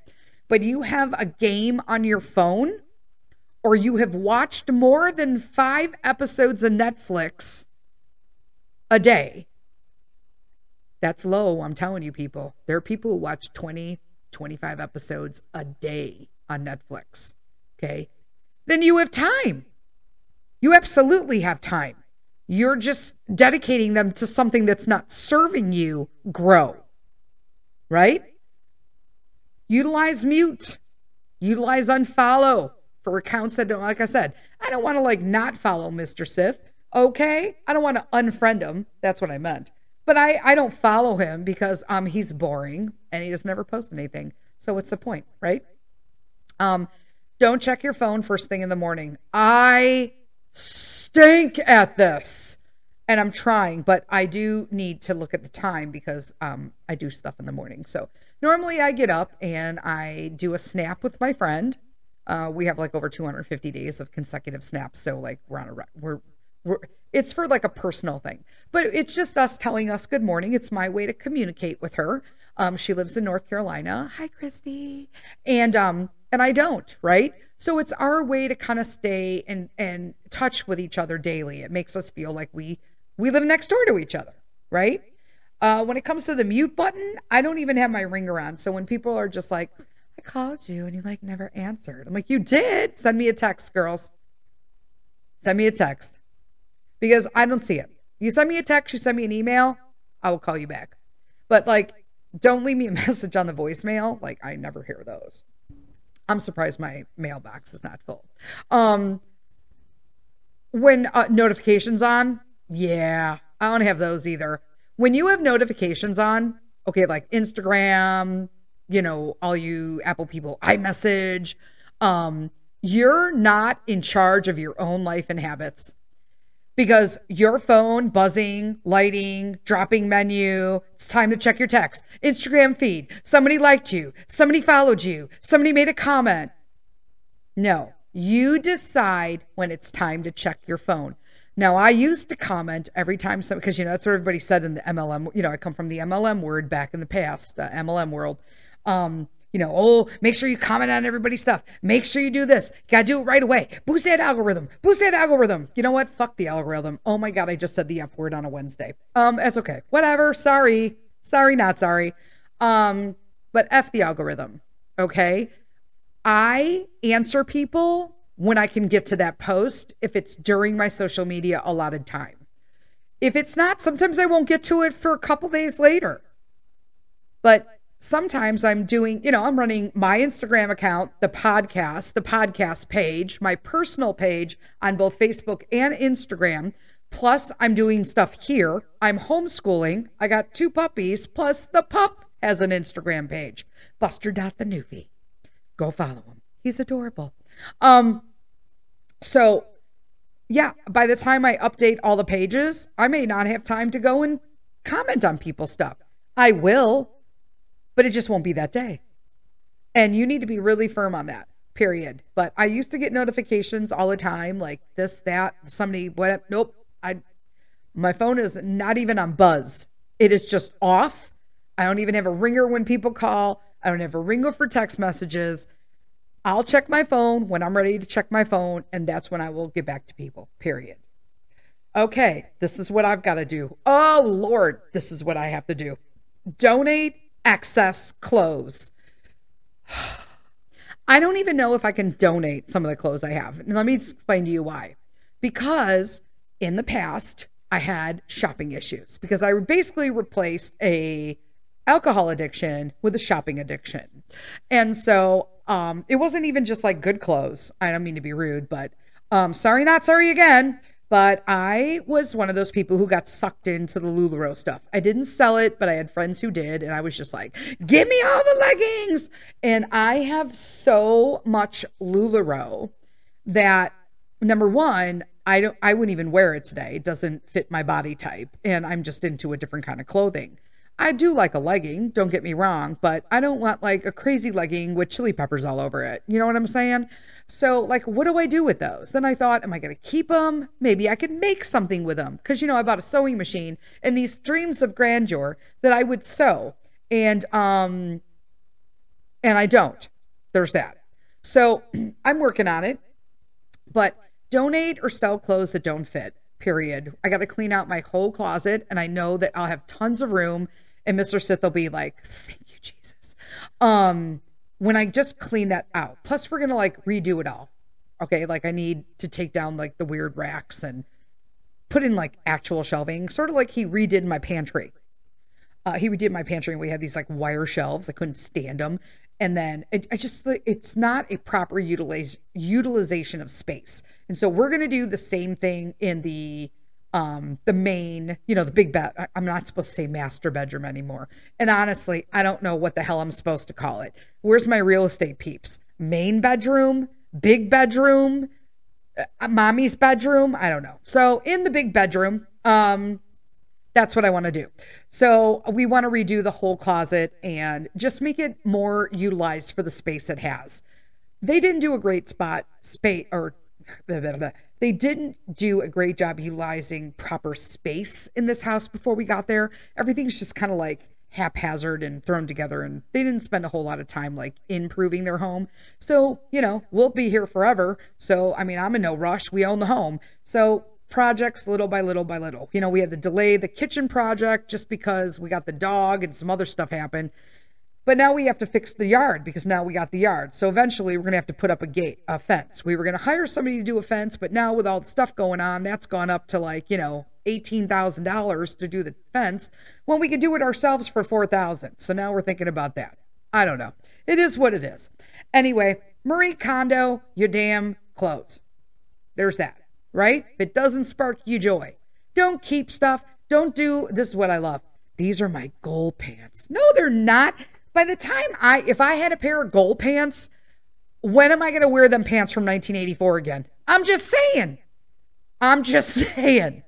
but you have a game on your phone or you have watched more than five episodes of Netflix a day, that's low. I'm telling you, people. There are people who watch 20, 25 episodes a day on Netflix. Okay. Then you have time. You absolutely have time. You're just dedicating them to something that's not serving you grow. Right? Utilize mute, utilize unfollow, for accounts that don't, like I said, I don't want to like not follow Mr. Sith. Okay. I don't want to unfriend him. That's what I meant. But I, I don't follow him because um he's boring and he just never post anything. So what's the point, right? Um, don't check your phone first thing in the morning. I stink at this. And I'm trying, but I do need to look at the time because um, I do stuff in the morning. So normally I get up and I do a snap with my friend uh, we have like over 250 days of consecutive snaps. So like we're on a we're it's for like a personal thing, but it's just us telling us good morning. It's my way to communicate with her. Um, she lives in North Carolina. Hi, Christy. And um, and I don't, right? So it's our way to kind of stay and and touch with each other daily. It makes us feel like we we live next door to each other, right? Uh, when it comes to the mute button, I don't even have my ringer on. So when people are just like, I called you and you like never answered, I'm like, you did. Send me a text, girls. Send me a text because I don't see it. You send me a text, you send me an email, I will call you back. But like, don't leave me a message on the voicemail. Like, I never hear those. I'm surprised my mailbox is not full. Um, when uh, notifications on, yeah, I don't have those either. When you have notifications on, okay, like Instagram, you know, all you Apple people, iMessage, um, you're not in charge of your own life and habits because your phone buzzing, lighting, dropping menu, it's time to check your text, Instagram feed, somebody liked you, somebody followed you, somebody made a comment. No, you decide when it's time to check your phone. Now, I used to comment every time because you know that's what everybody said in the MLM. You know, I come from the MLM word back in the past, uh, MLM world. Um, you know, oh, make sure you comment on everybody's stuff. Make sure you do this. You gotta do it right away. Boost that algorithm. Boost that algorithm. You know what? Fuck the algorithm. Oh my god, I just said the F word on a Wednesday. Um, that's okay. Whatever. Sorry. Sorry, not sorry. Um, but F the algorithm. Okay. I answer people when I can get to that post if it's during my social media allotted time. If it's not, sometimes I won't get to it for a couple days later. But sometimes I'm doing, you know, I'm running my Instagram account, the podcast, the podcast page, my personal page on both Facebook and Instagram. Plus, I'm doing stuff here. I'm homeschooling. I got two puppies, plus the pup has an Instagram page, Buster Dot the Newfie. Go follow him. He's adorable. Um, so yeah, by the time I update all the pages, I may not have time to go and comment on people's stuff. I will, but it just won't be that day. And you need to be really firm on that, period. But I used to get notifications all the time, like this, that, somebody, what, nope. I, my phone is not even on buzz. It is just off. I don't even have a ringer when people call. I don't have a ringer for text messages. I'll check my phone when I'm ready to check my phone, and that's when I will get back to people, period. Okay, this is what I've got to do. Oh, Lord, this is what I have to do. Donate excess clothes. I don't even know if I can donate some of the clothes I have. Let me explain to you why. Because in the past, I had shopping issues because I basically replaced a alcohol addiction with a shopping addiction. And so um, it wasn't even just like good clothes. I don't mean to be rude, but um, sorry, not sorry again. But I was one of those people who got sucked into the LuLaRoe stuff. I didn't sell it, but I had friends who did. And I was just like, give me all the leggings. And I have so much LuLaRoe that number one, I don't I wouldn't even wear it today. It doesn't fit my body type. And I'm just into a different kind of clothing. I do like a legging, don't get me wrong, but I don't want like a crazy legging with chili peppers all over it. You know what I'm saying? So, like, what do I do with those? Then I thought, am I going to keep them? Maybe I could make something with them. Because, you know, I bought a sewing machine and these dreams of grandeur that I would sew. And, um, and I don't. There's that. So I'm working on it. But donate or sell clothes that don't fit, period. I got to clean out my whole closet. And I know that I'll have tons of room and Mr. Sith will be like, "Thank you, Jesus." Um, when I just clean that out. Plus, we're gonna like redo it all. Okay, like I need to take down like the weird racks and put in like actual shelving, sort of like he redid my pantry. Uh, he redid my pantry, and we had these like wire shelves. I couldn't stand them, and then it, I just it's not a proper utilize, utilization of space. And so we're gonna do the same thing in the um the main you know the big bed i'm not supposed to say master bedroom anymore. And honestly i don't know what the hell i'm supposed to call it. Where's my real estate peeps? Main bedroom? Big bedroom? Uh, mommy's bedroom? I don't know. So in the big bedroom um that's what i want to do. So we want to redo the whole closet and just make it more utilized for the space it has. They didn't do a great spot space or blah, blah, blah. They didn't do a great job utilizing proper space in this house before we got there. Everything's just kind of like haphazard and thrown together and they didn't spend a whole lot of time like improving their home. So, you know, we'll be here forever. So, I mean, I'm in no rush. We own the home. So, projects little by little by little. You know, we had to delay the kitchen project just because we got the dog and some other stuff happened. But now we have to fix the yard because now we got the yard. So eventually we're going to have to put up a gate, a fence. We were going to hire somebody to do a fence, but now with all the stuff going on, that's gone up to like, you know, $18,000 to do the fence when we could do it ourselves for 4,000. So now we're thinking about that. I don't know. It is what it is. Anyway, Marie Kondo, your damn clothes. There's that, right? If it doesn't spark you joy, don't keep stuff. Don't do this is what I love. These are my goal pants. No, they're not. By the time I, if I had a pair of gold pants, when am I going to wear them pants from 1984 again? I'm just saying. I'm just saying.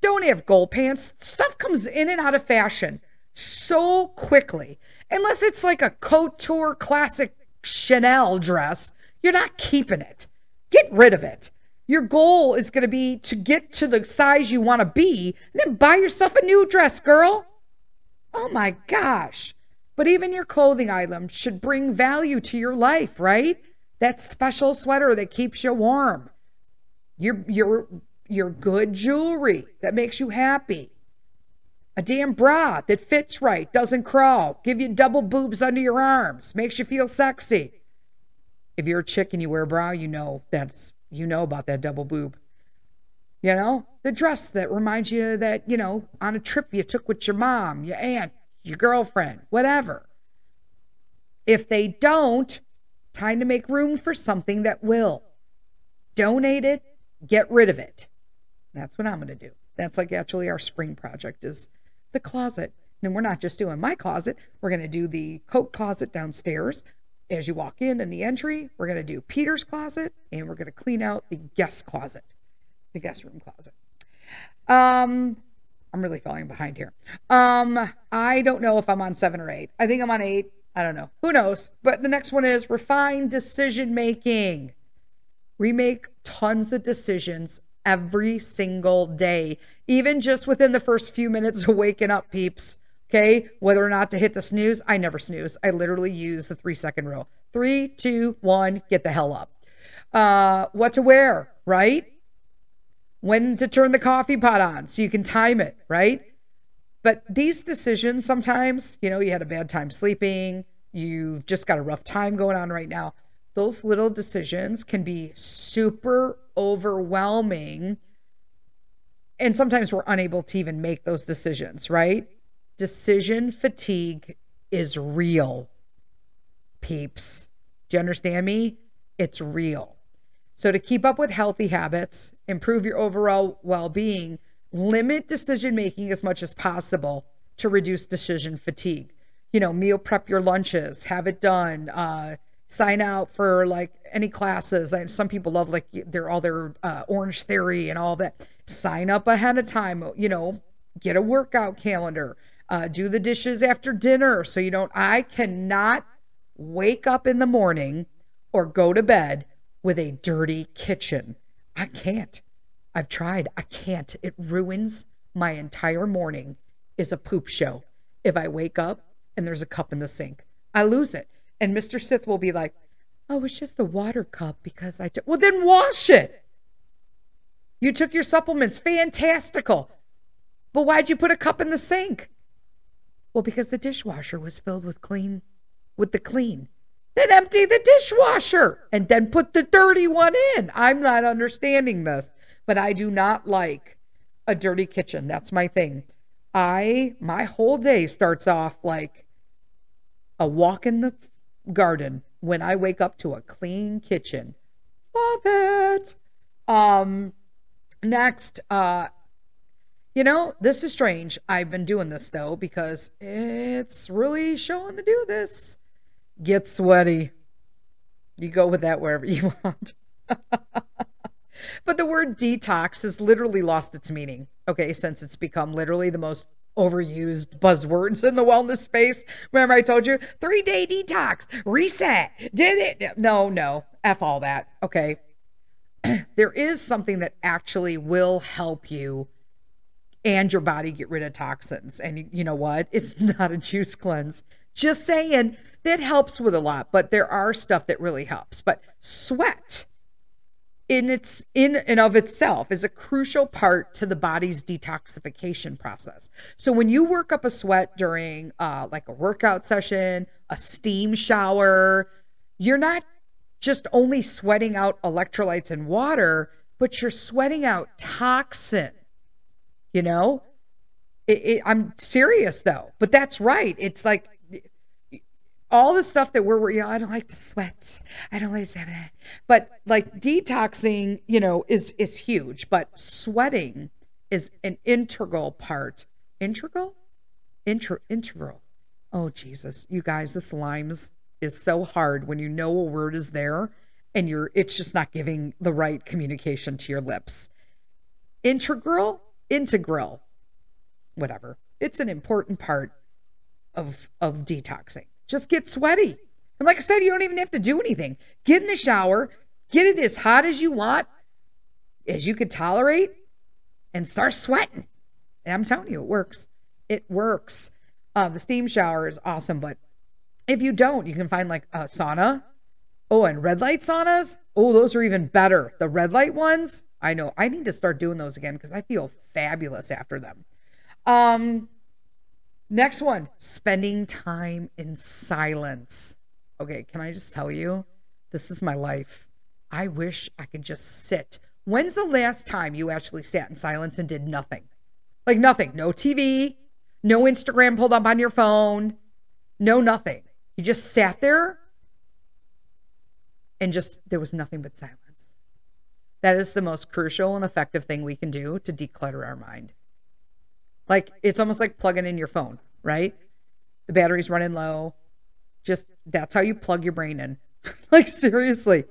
Don't have gold pants. Stuff comes in and out of fashion so quickly. Unless it's like a couture classic Chanel dress, you're not keeping it. Get rid of it. Your goal is going to be to get to the size you want to be and then buy yourself a new dress, girl. Oh my gosh. But even your clothing items should bring value to your life, right? That special sweater that keeps you warm. Your your your good jewelry that makes you happy. A damn bra that fits right, doesn't crawl, give you double boobs under your arms, makes you feel sexy. If you're a chick and you wear a bra, you know that's you know about that double boob. You know, the dress that reminds you that, you know, on a trip you took with your mom, your aunt, your girlfriend, whatever. If they don't, time to make room for something that will. Donate it, get rid of it. That's what I'm going to do. That's like actually our spring project is the closet. And we're not just doing my closet, we're going to do the coat closet downstairs. As you walk in in the entry, we're going to do Peter's closet and we're going to clean out the guest closet, the guest room closet. Um, I'm really falling behind here. Um, I don't know if I'm on seven or eight. I think I'm on eight. I don't know. Who knows? But the next one is refined decision making. We make tons of decisions every single day, even just within the first few minutes of waking up, peeps. Okay, whether or not to hit the snooze, I never snooze. I literally use the three second rule. Three, two, one, get the hell up. Uh, what to wear, right? When to turn the coffee pot on so you can time it, right? But these decisions sometimes, you know, you had a bad time sleeping, you've just got a rough time going on right now. Those little decisions can be super overwhelming. And sometimes we're unable to even make those decisions, right? Decision fatigue is real, peeps. Do you understand me? It's real. So, to keep up with healthy habits, improve your overall well being, limit decision making as much as possible to reduce decision fatigue. You know, meal prep your lunches, have it done, uh, sign out for like any classes. I, some people love like their all their uh, Orange Theory and all that. Sign up ahead of time. You know, get a workout calendar. Uh, do the dishes after dinner so you don't. I cannot wake up in the morning or go to bed with a dirty kitchen. I can't. I've tried. I can't. It ruins my entire morning is a poop show. If I wake up and there's a cup in the sink, I lose it. And Mr. Sith will be like, "Oh, it's just the water cup because I took." Well, then wash it. You took your supplements, fantastical. But why'd you put a cup in the sink? Well, because the dishwasher was filled with clean, with the clean. Then empty the dishwasher and then put the dirty one in. I'm not understanding this, but I do not like a dirty kitchen. That's my thing. I, my whole day starts off like a walk in the garden when I wake up to a clean kitchen. Love it. Um, next, uh, you know, this is strange. I've been doing this though because it's really showing to do this get sweaty. You go with that wherever you want. but the word detox has literally lost its meaning, okay, since it's become literally the most overused buzzwords in the wellness space. Remember, I told you three day detox, reset, did it? No, no, F all that, okay. there is something that actually will help you and your body get rid of toxins. And you, you know what? It's not a juice cleanse. Just saying that helps with a lot, but there are stuff that really helps. But sweat in its in and of itself is a crucial part to the body's detoxification process. So when you work up a sweat during uh, like a workout session, a steam shower, you're not just only sweating out electrolytes and water, but you're sweating out toxin. You know, it, it, I'm serious though, but that's right. It's like all the stuff that we're, you know, I don't like to sweat. I don't like to have that. But like detoxing, you know, is is huge. But sweating is an integral part. Integral? Inter integral. Oh Jesus, you guys, this limes is so hard when you know a word is there and you're it's just not giving the right communication to your lips. Integral, integral, whatever. It's an important part of of detoxing. Just get sweaty. And like I said, you don't even have to do anything. Get in the shower, get it as hot as you want, as you could tolerate, and start sweating. And I'm telling you, it works. It works. Uh, the steam shower is awesome, but if you don't, you can find like a sauna. Oh, and red light saunas. Oh, those are even better. The red light ones. I know. I need to start doing those again because I feel fabulous after them. Um, next one, spending time in silence. Okay, can I just tell you, this is my life. I wish I could just sit. When's the last time you actually sat in silence and did nothing? Like nothing. No TV, no Instagram pulled up on your phone, no nothing. You just sat there and just there was nothing but silence. That is the most crucial and effective thing we can do to declutter our mind. Like it's almost like plugging in your phone, right? The battery's running low. Just that's how you plug your brain in. like seriously.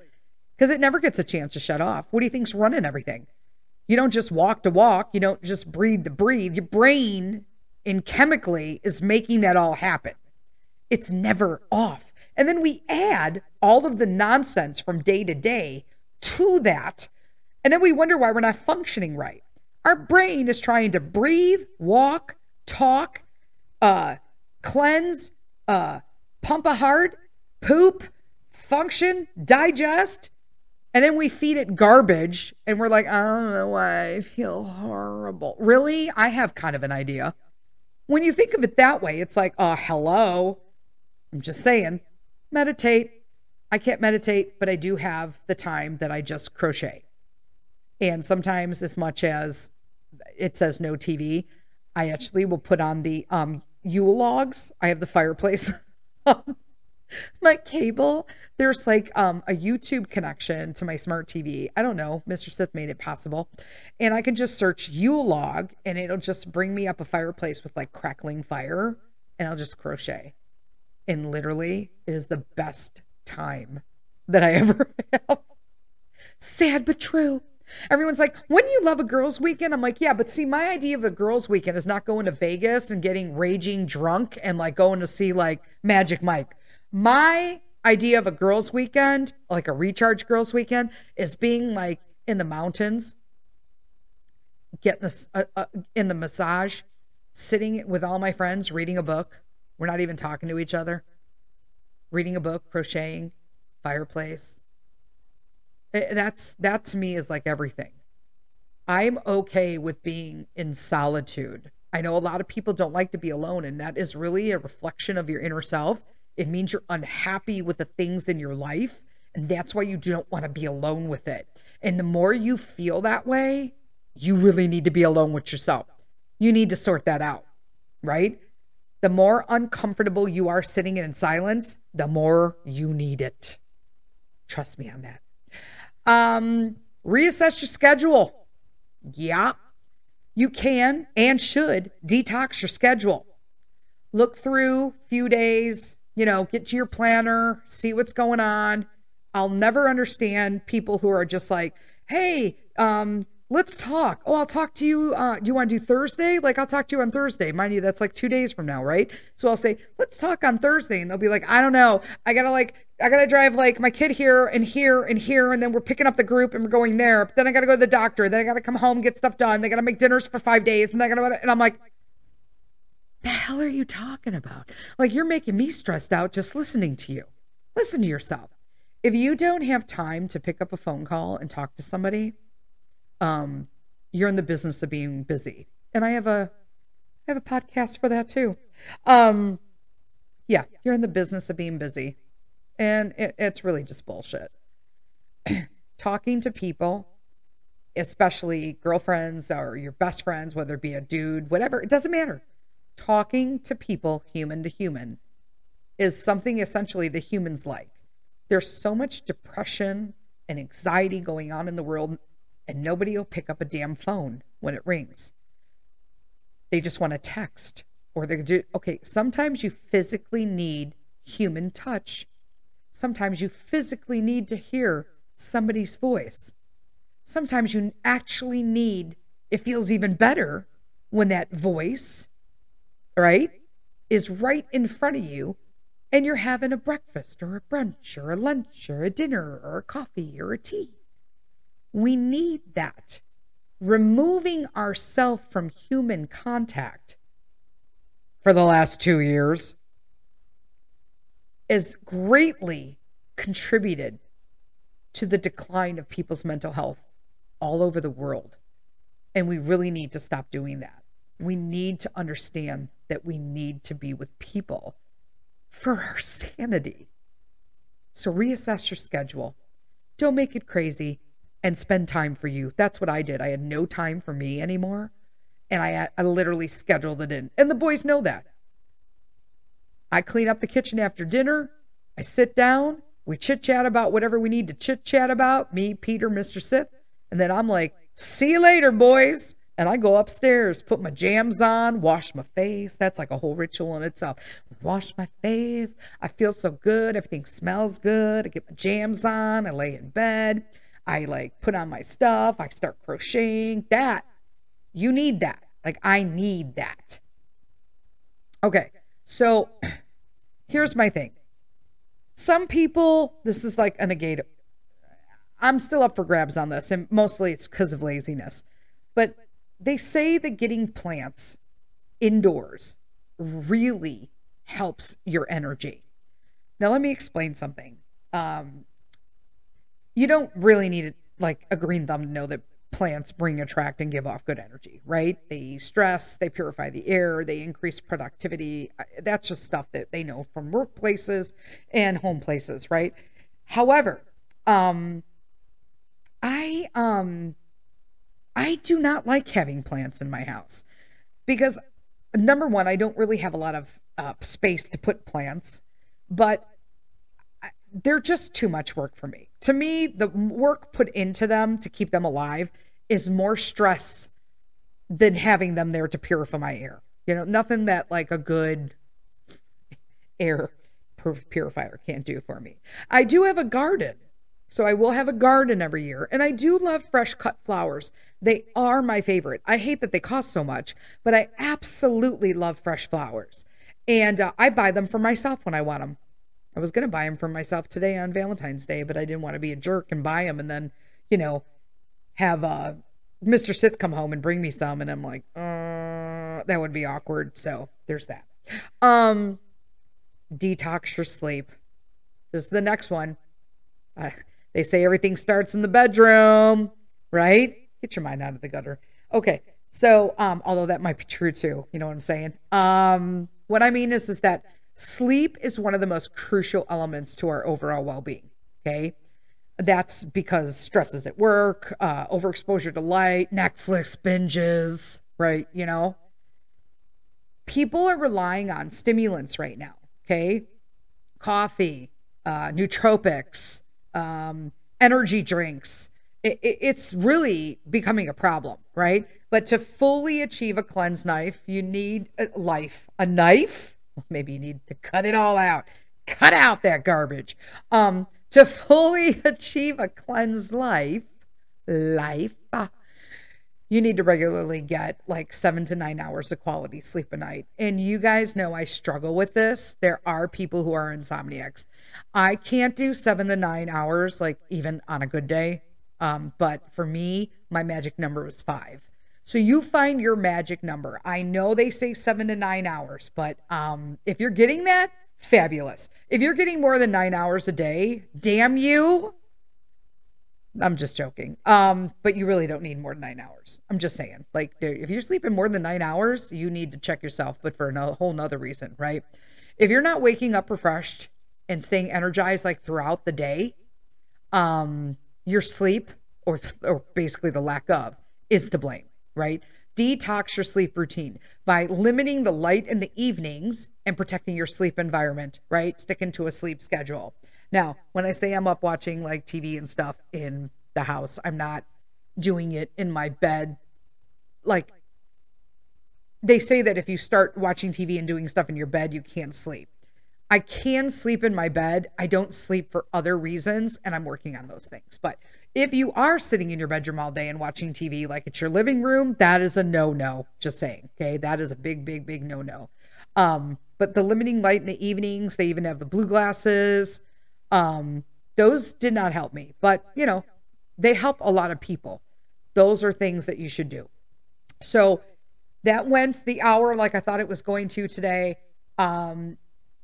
Because it never gets a chance to shut off. What do you think's running everything? You don't just walk to walk, you don't just breathe to breathe. Your brain in chemically is making that all happen. It's never off. And then we add all of the nonsense from day to day to that. And then we wonder why we're not functioning right. Our brain is trying to breathe, walk, talk, uh, cleanse, uh, pump a heart, poop, function, digest. And then we feed it garbage and we're like, I don't know why I feel horrible. Really? I have kind of an idea. When you think of it that way, it's like, oh, hello. I'm just saying, meditate. I can't meditate, but I do have the time that I just crochet. And sometimes, as much as it says no TV, I actually will put on the um, Yule logs. I have the fireplace. my cable, there's like um, a YouTube connection to my smart TV. I don't know. Mr. Sith made it possible. And I can just search Yule log and it'll just bring me up a fireplace with like crackling fire and I'll just crochet and literally it is the best time that I ever have. Sad but true. Everyone's like, when you love a girls' weekend? I'm like, yeah, but see, my idea of a girls' weekend is not going to Vegas and getting raging drunk and like going to see like Magic Mike. My idea of a girls' weekend, like a recharge girls' weekend, is being like in the mountains, getting this uh, uh, in the massage, sitting with all my friends, reading a book, we're not even talking to each other. Reading a book, crocheting, fireplace. Eh, that's that to me is like everything. I'm okay with being in solitude. I know a lot of people don't like to be alone, and that is really a reflection of your inner self. It means you're unhappy with the things in your life, and that's why you don't want to be alone with it. And the more you feel that way, you really need to be alone with yourself. You need to sort that out, right? The more uncomfortable you are sitting in silence, the more you need it. Trust me on that. Um, reassess your schedule. Yeah, you can and should detox your schedule. Look through few days, you know, get to your planner, see what's going on. I'll never understand people who are just like, hey, um, let's talk. Oh, I'll talk to you. Uh, do you want to do Thursday? Like, I'll talk to you on Thursday. Mind you, that's like two days from now, right? So I'll say, let's talk on Thursday. And they'll be like, I don't know. I gotta like, I gotta drive like my kid here and here and here. And then we're picking up the group and we're going there. But then I gotta go to the doctor. Then I gotta come home, get stuff done. They gotta make dinners for five days. And they gotta, and I'm like, the hell are you talking about? Like, you're making me stressed out just listening to you. Listen to yourself. If you don't have time to pick up a phone call and talk to somebody, um, you're in the business of being busy. And I have a I have a podcast for that too. Um, yeah, you're in the business of being busy. And it, it's really just bullshit. Talking to people, especially girlfriends or your best friends, whether it be a dude, whatever, it doesn't matter. Talking to people, human to human, is something essentially the humans like. There's so much depression and anxiety going on in the world and nobody will pick up a damn phone when it rings. They just want to text or they do. Okay, sometimes you physically need human touch. Sometimes you physically need to hear somebody's voice. Sometimes you actually need, it feels even better when that voice, right, is right in front of you and you're having a breakfast or a brunch or a lunch or a dinner or a coffee or a tea. We need that. Removing ourselves from human contact for the last two years has greatly contributed to the decline of people's mental health all over the world. And we really need to stop doing that. We need to understand that we need to be with people for our sanity. So reassess your schedule. Don't make it crazy and spend time for you. That's what I did. I had no time for me anymore. And I, I literally scheduled it in. And the boys know that. I clean up the kitchen after dinner. I sit down. We chit chat about whatever we need to chit chat about. Me, Peter, Mr. Sith. And then I'm like, see you later, boys. And I go upstairs, put my jams on, wash my face. That's like a whole ritual in itself. Wash my face. I feel so good. Everything smells good. I get my jams on. I lay in bed. I like put on my stuff, I start crocheting. That, you need that. Like, I need that. Okay, so here's my thing. Some people, this is like a negative. I'm still up for grabs on this, and mostly it's because of laziness. But they say that getting plants indoors really helps your energy. Now, let me explain something. Um, you don't really need like a green thumb to know that plants bring, attract, and give off good energy, right? They stress, they purify the air, they increase productivity. That's just stuff that they know from workplaces and home places, right? However, um, I um, I do not like having plants in my house because number one, I don't really have a lot of uh, space to put plants, but they're just too much work for me. To me, the work put into them to keep them alive is more stress than having them there to purify my air. You know, nothing that like a good air purifier can't do for me. I do have a garden. So I will have a garden every year. And I do love fresh cut flowers. They are my favorite. I hate that they cost so much, but I absolutely love fresh flowers. And uh, I buy them for myself when I want them. I was going to buy them for myself today on Valentine's Day, but I didn't want to be a jerk and buy them and then, you know, have uh, Mr. Sith come home and bring me some. And I'm like, uh, that would be awkward. So there's that. Um, detox your sleep. This is the next one. Uh, they say everything starts in the bedroom, right? Get your mind out of the gutter. Okay. So, um, although that might be true too, you know what I'm saying? Um, what I mean is, is that Sleep is one of the most crucial elements to our overall well being. Okay. That's because stresses at work, uh, overexposure to light, Netflix binges, right? You know, people are relying on stimulants right now. Okay. Coffee, uh, nootropics, um, energy drinks. It, it, it's really becoming a problem, right? But to fully achieve a cleanse knife, you need a life, a knife maybe you need to cut it all out. Cut out that garbage. Um, to fully achieve a cleansed life, life, you need to regularly get like seven to nine hours of quality sleep a night. And you guys know I struggle with this. There are people who are insomniacs. I can't do seven to nine hours, like even on a good day. Um, but for me, my magic number was five. So you find your magic number. I know they say seven to nine hours, but um, if you're getting that, fabulous. If you're getting more than nine hours a day, damn you, I'm just joking. Um, but you really don't need more than nine hours. I'm just saying, like, if you're sleeping more than nine hours, you need to check yourself, but for a whole nother reason, right? If you're not waking up refreshed and staying energized like throughout the day, um, your sleep or or basically the lack of is to blame, right? Detox your sleep routine by limiting the light in the evenings and protecting your sleep environment, right? Sticking to a sleep schedule. Now, when I say I'm up watching like TV and stuff in the house, I'm not doing it in my bed. Like, they say that if you start watching TV and doing stuff in your bed, you can't sleep. I can sleep in my bed. I don't sleep for other reasons, and I'm working on those things. But if you are sitting in your bedroom all day and watching TV like it's your living room, that is a no no. Just saying. Okay. That is a big, big, big no no. Um, but the limiting light in the evenings, they even have the blue glasses. Um, those did not help me, but you know, they help a lot of people. Those are things that you should do. So that went the hour like I thought it was going to today. Um,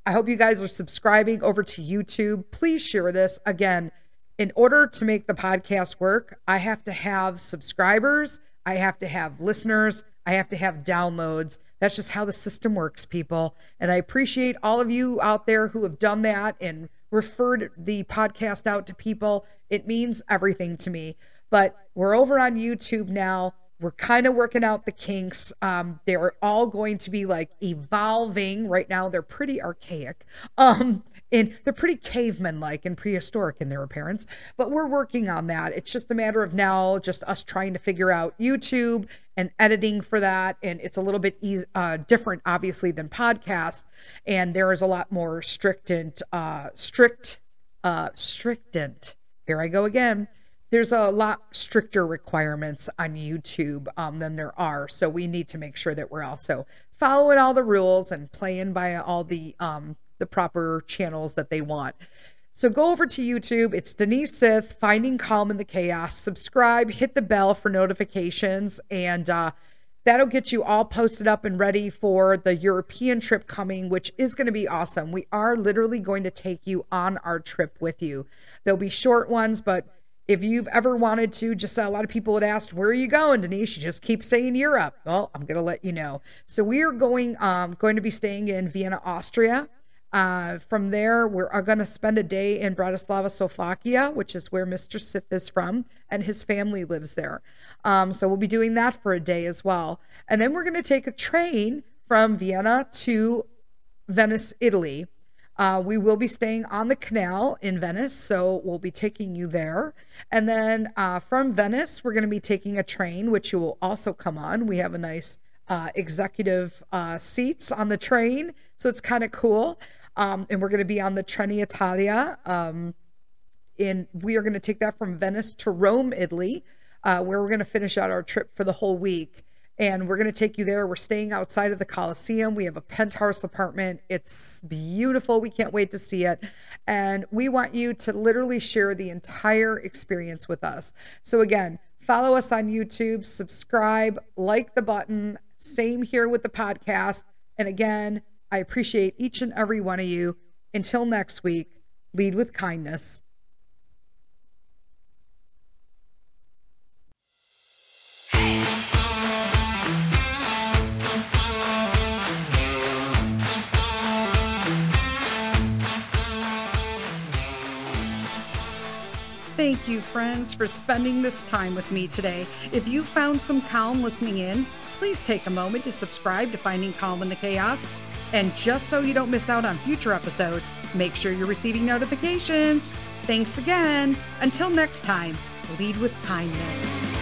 I hope you guys are subscribing over to YouTube. Please share this. Again, in order to make the podcast work, I have to have subscribers, I have to have listeners, I have to have downloads. That's just how the system works, people. And I appreciate all of you out there who have done that and referred the podcast out to people. It means everything to me. But we're over on YouTube now. We're kind of working out the kinks. Um, they're all going to be like evolving. Right now, they're pretty archaic. Um, and they're pretty caveman like and prehistoric in their appearance but we're working on that it's just a matter of now just us trying to figure out youtube and editing for that and it's a little bit easy, uh, different obviously than podcast and there is a lot more strict and uh, strict uh, strictent here i go again there's a lot stricter requirements on YouTube um, than there are. So we need to make sure that we're also following all the rules and playing by all the um, the proper channels that they want. So go over to YouTube. It's Denise Sith, Finding Calm in the Chaos. Subscribe, hit the bell for notifications, and uh, that'll get you all posted up and ready for the European trip coming, which is going to be awesome. We are literally going to take you on our trip with you. There'll be short ones, but if you've ever wanted to, just a lot of people had asked, "Where are you going, Denise?" You just keep saying Europe. Well, I'm going to let you know. So we are going um, going to be staying in Vienna, Austria. Uh, from there, we're going to spend a day in Bratislava, Slovakia, which is where Mr. Sith is from, and his family lives there. Um, so we'll be doing that for a day as well. And then we're going to take a train from Vienna to Venice, Italy. Uh, we will be staying on the canal in Venice, so we'll be taking you there. And then uh, from Venice, we're going to be taking a train, which you will also come on. We have a nice uh, executive uh, seats on the train, so it's kind of cool. Um, and we're going to be on the Trenitalia. Um, in we are going to take that from Venice to Rome, Italy, uh, where we're going to finish out our trip for the whole week and we're going to take you there. We're staying outside of the Coliseum. We have a penthouse apartment. It's beautiful. We can't wait to see it. And we want you to literally share the entire experience with us. So, again, follow us on YouTube, subscribe, like the button. Same here with the podcast. And again, I appreciate each and every one of you. Until next week, lead with kindness. Thank you, friends, for spending this time with me today. If you found some calm listening in, please take a moment to subscribe to Finding Calm in the Chaos. And just so you don't miss out on future episodes, make sure you're receiving notifications. Thanks again. Until next time, lead with kindness.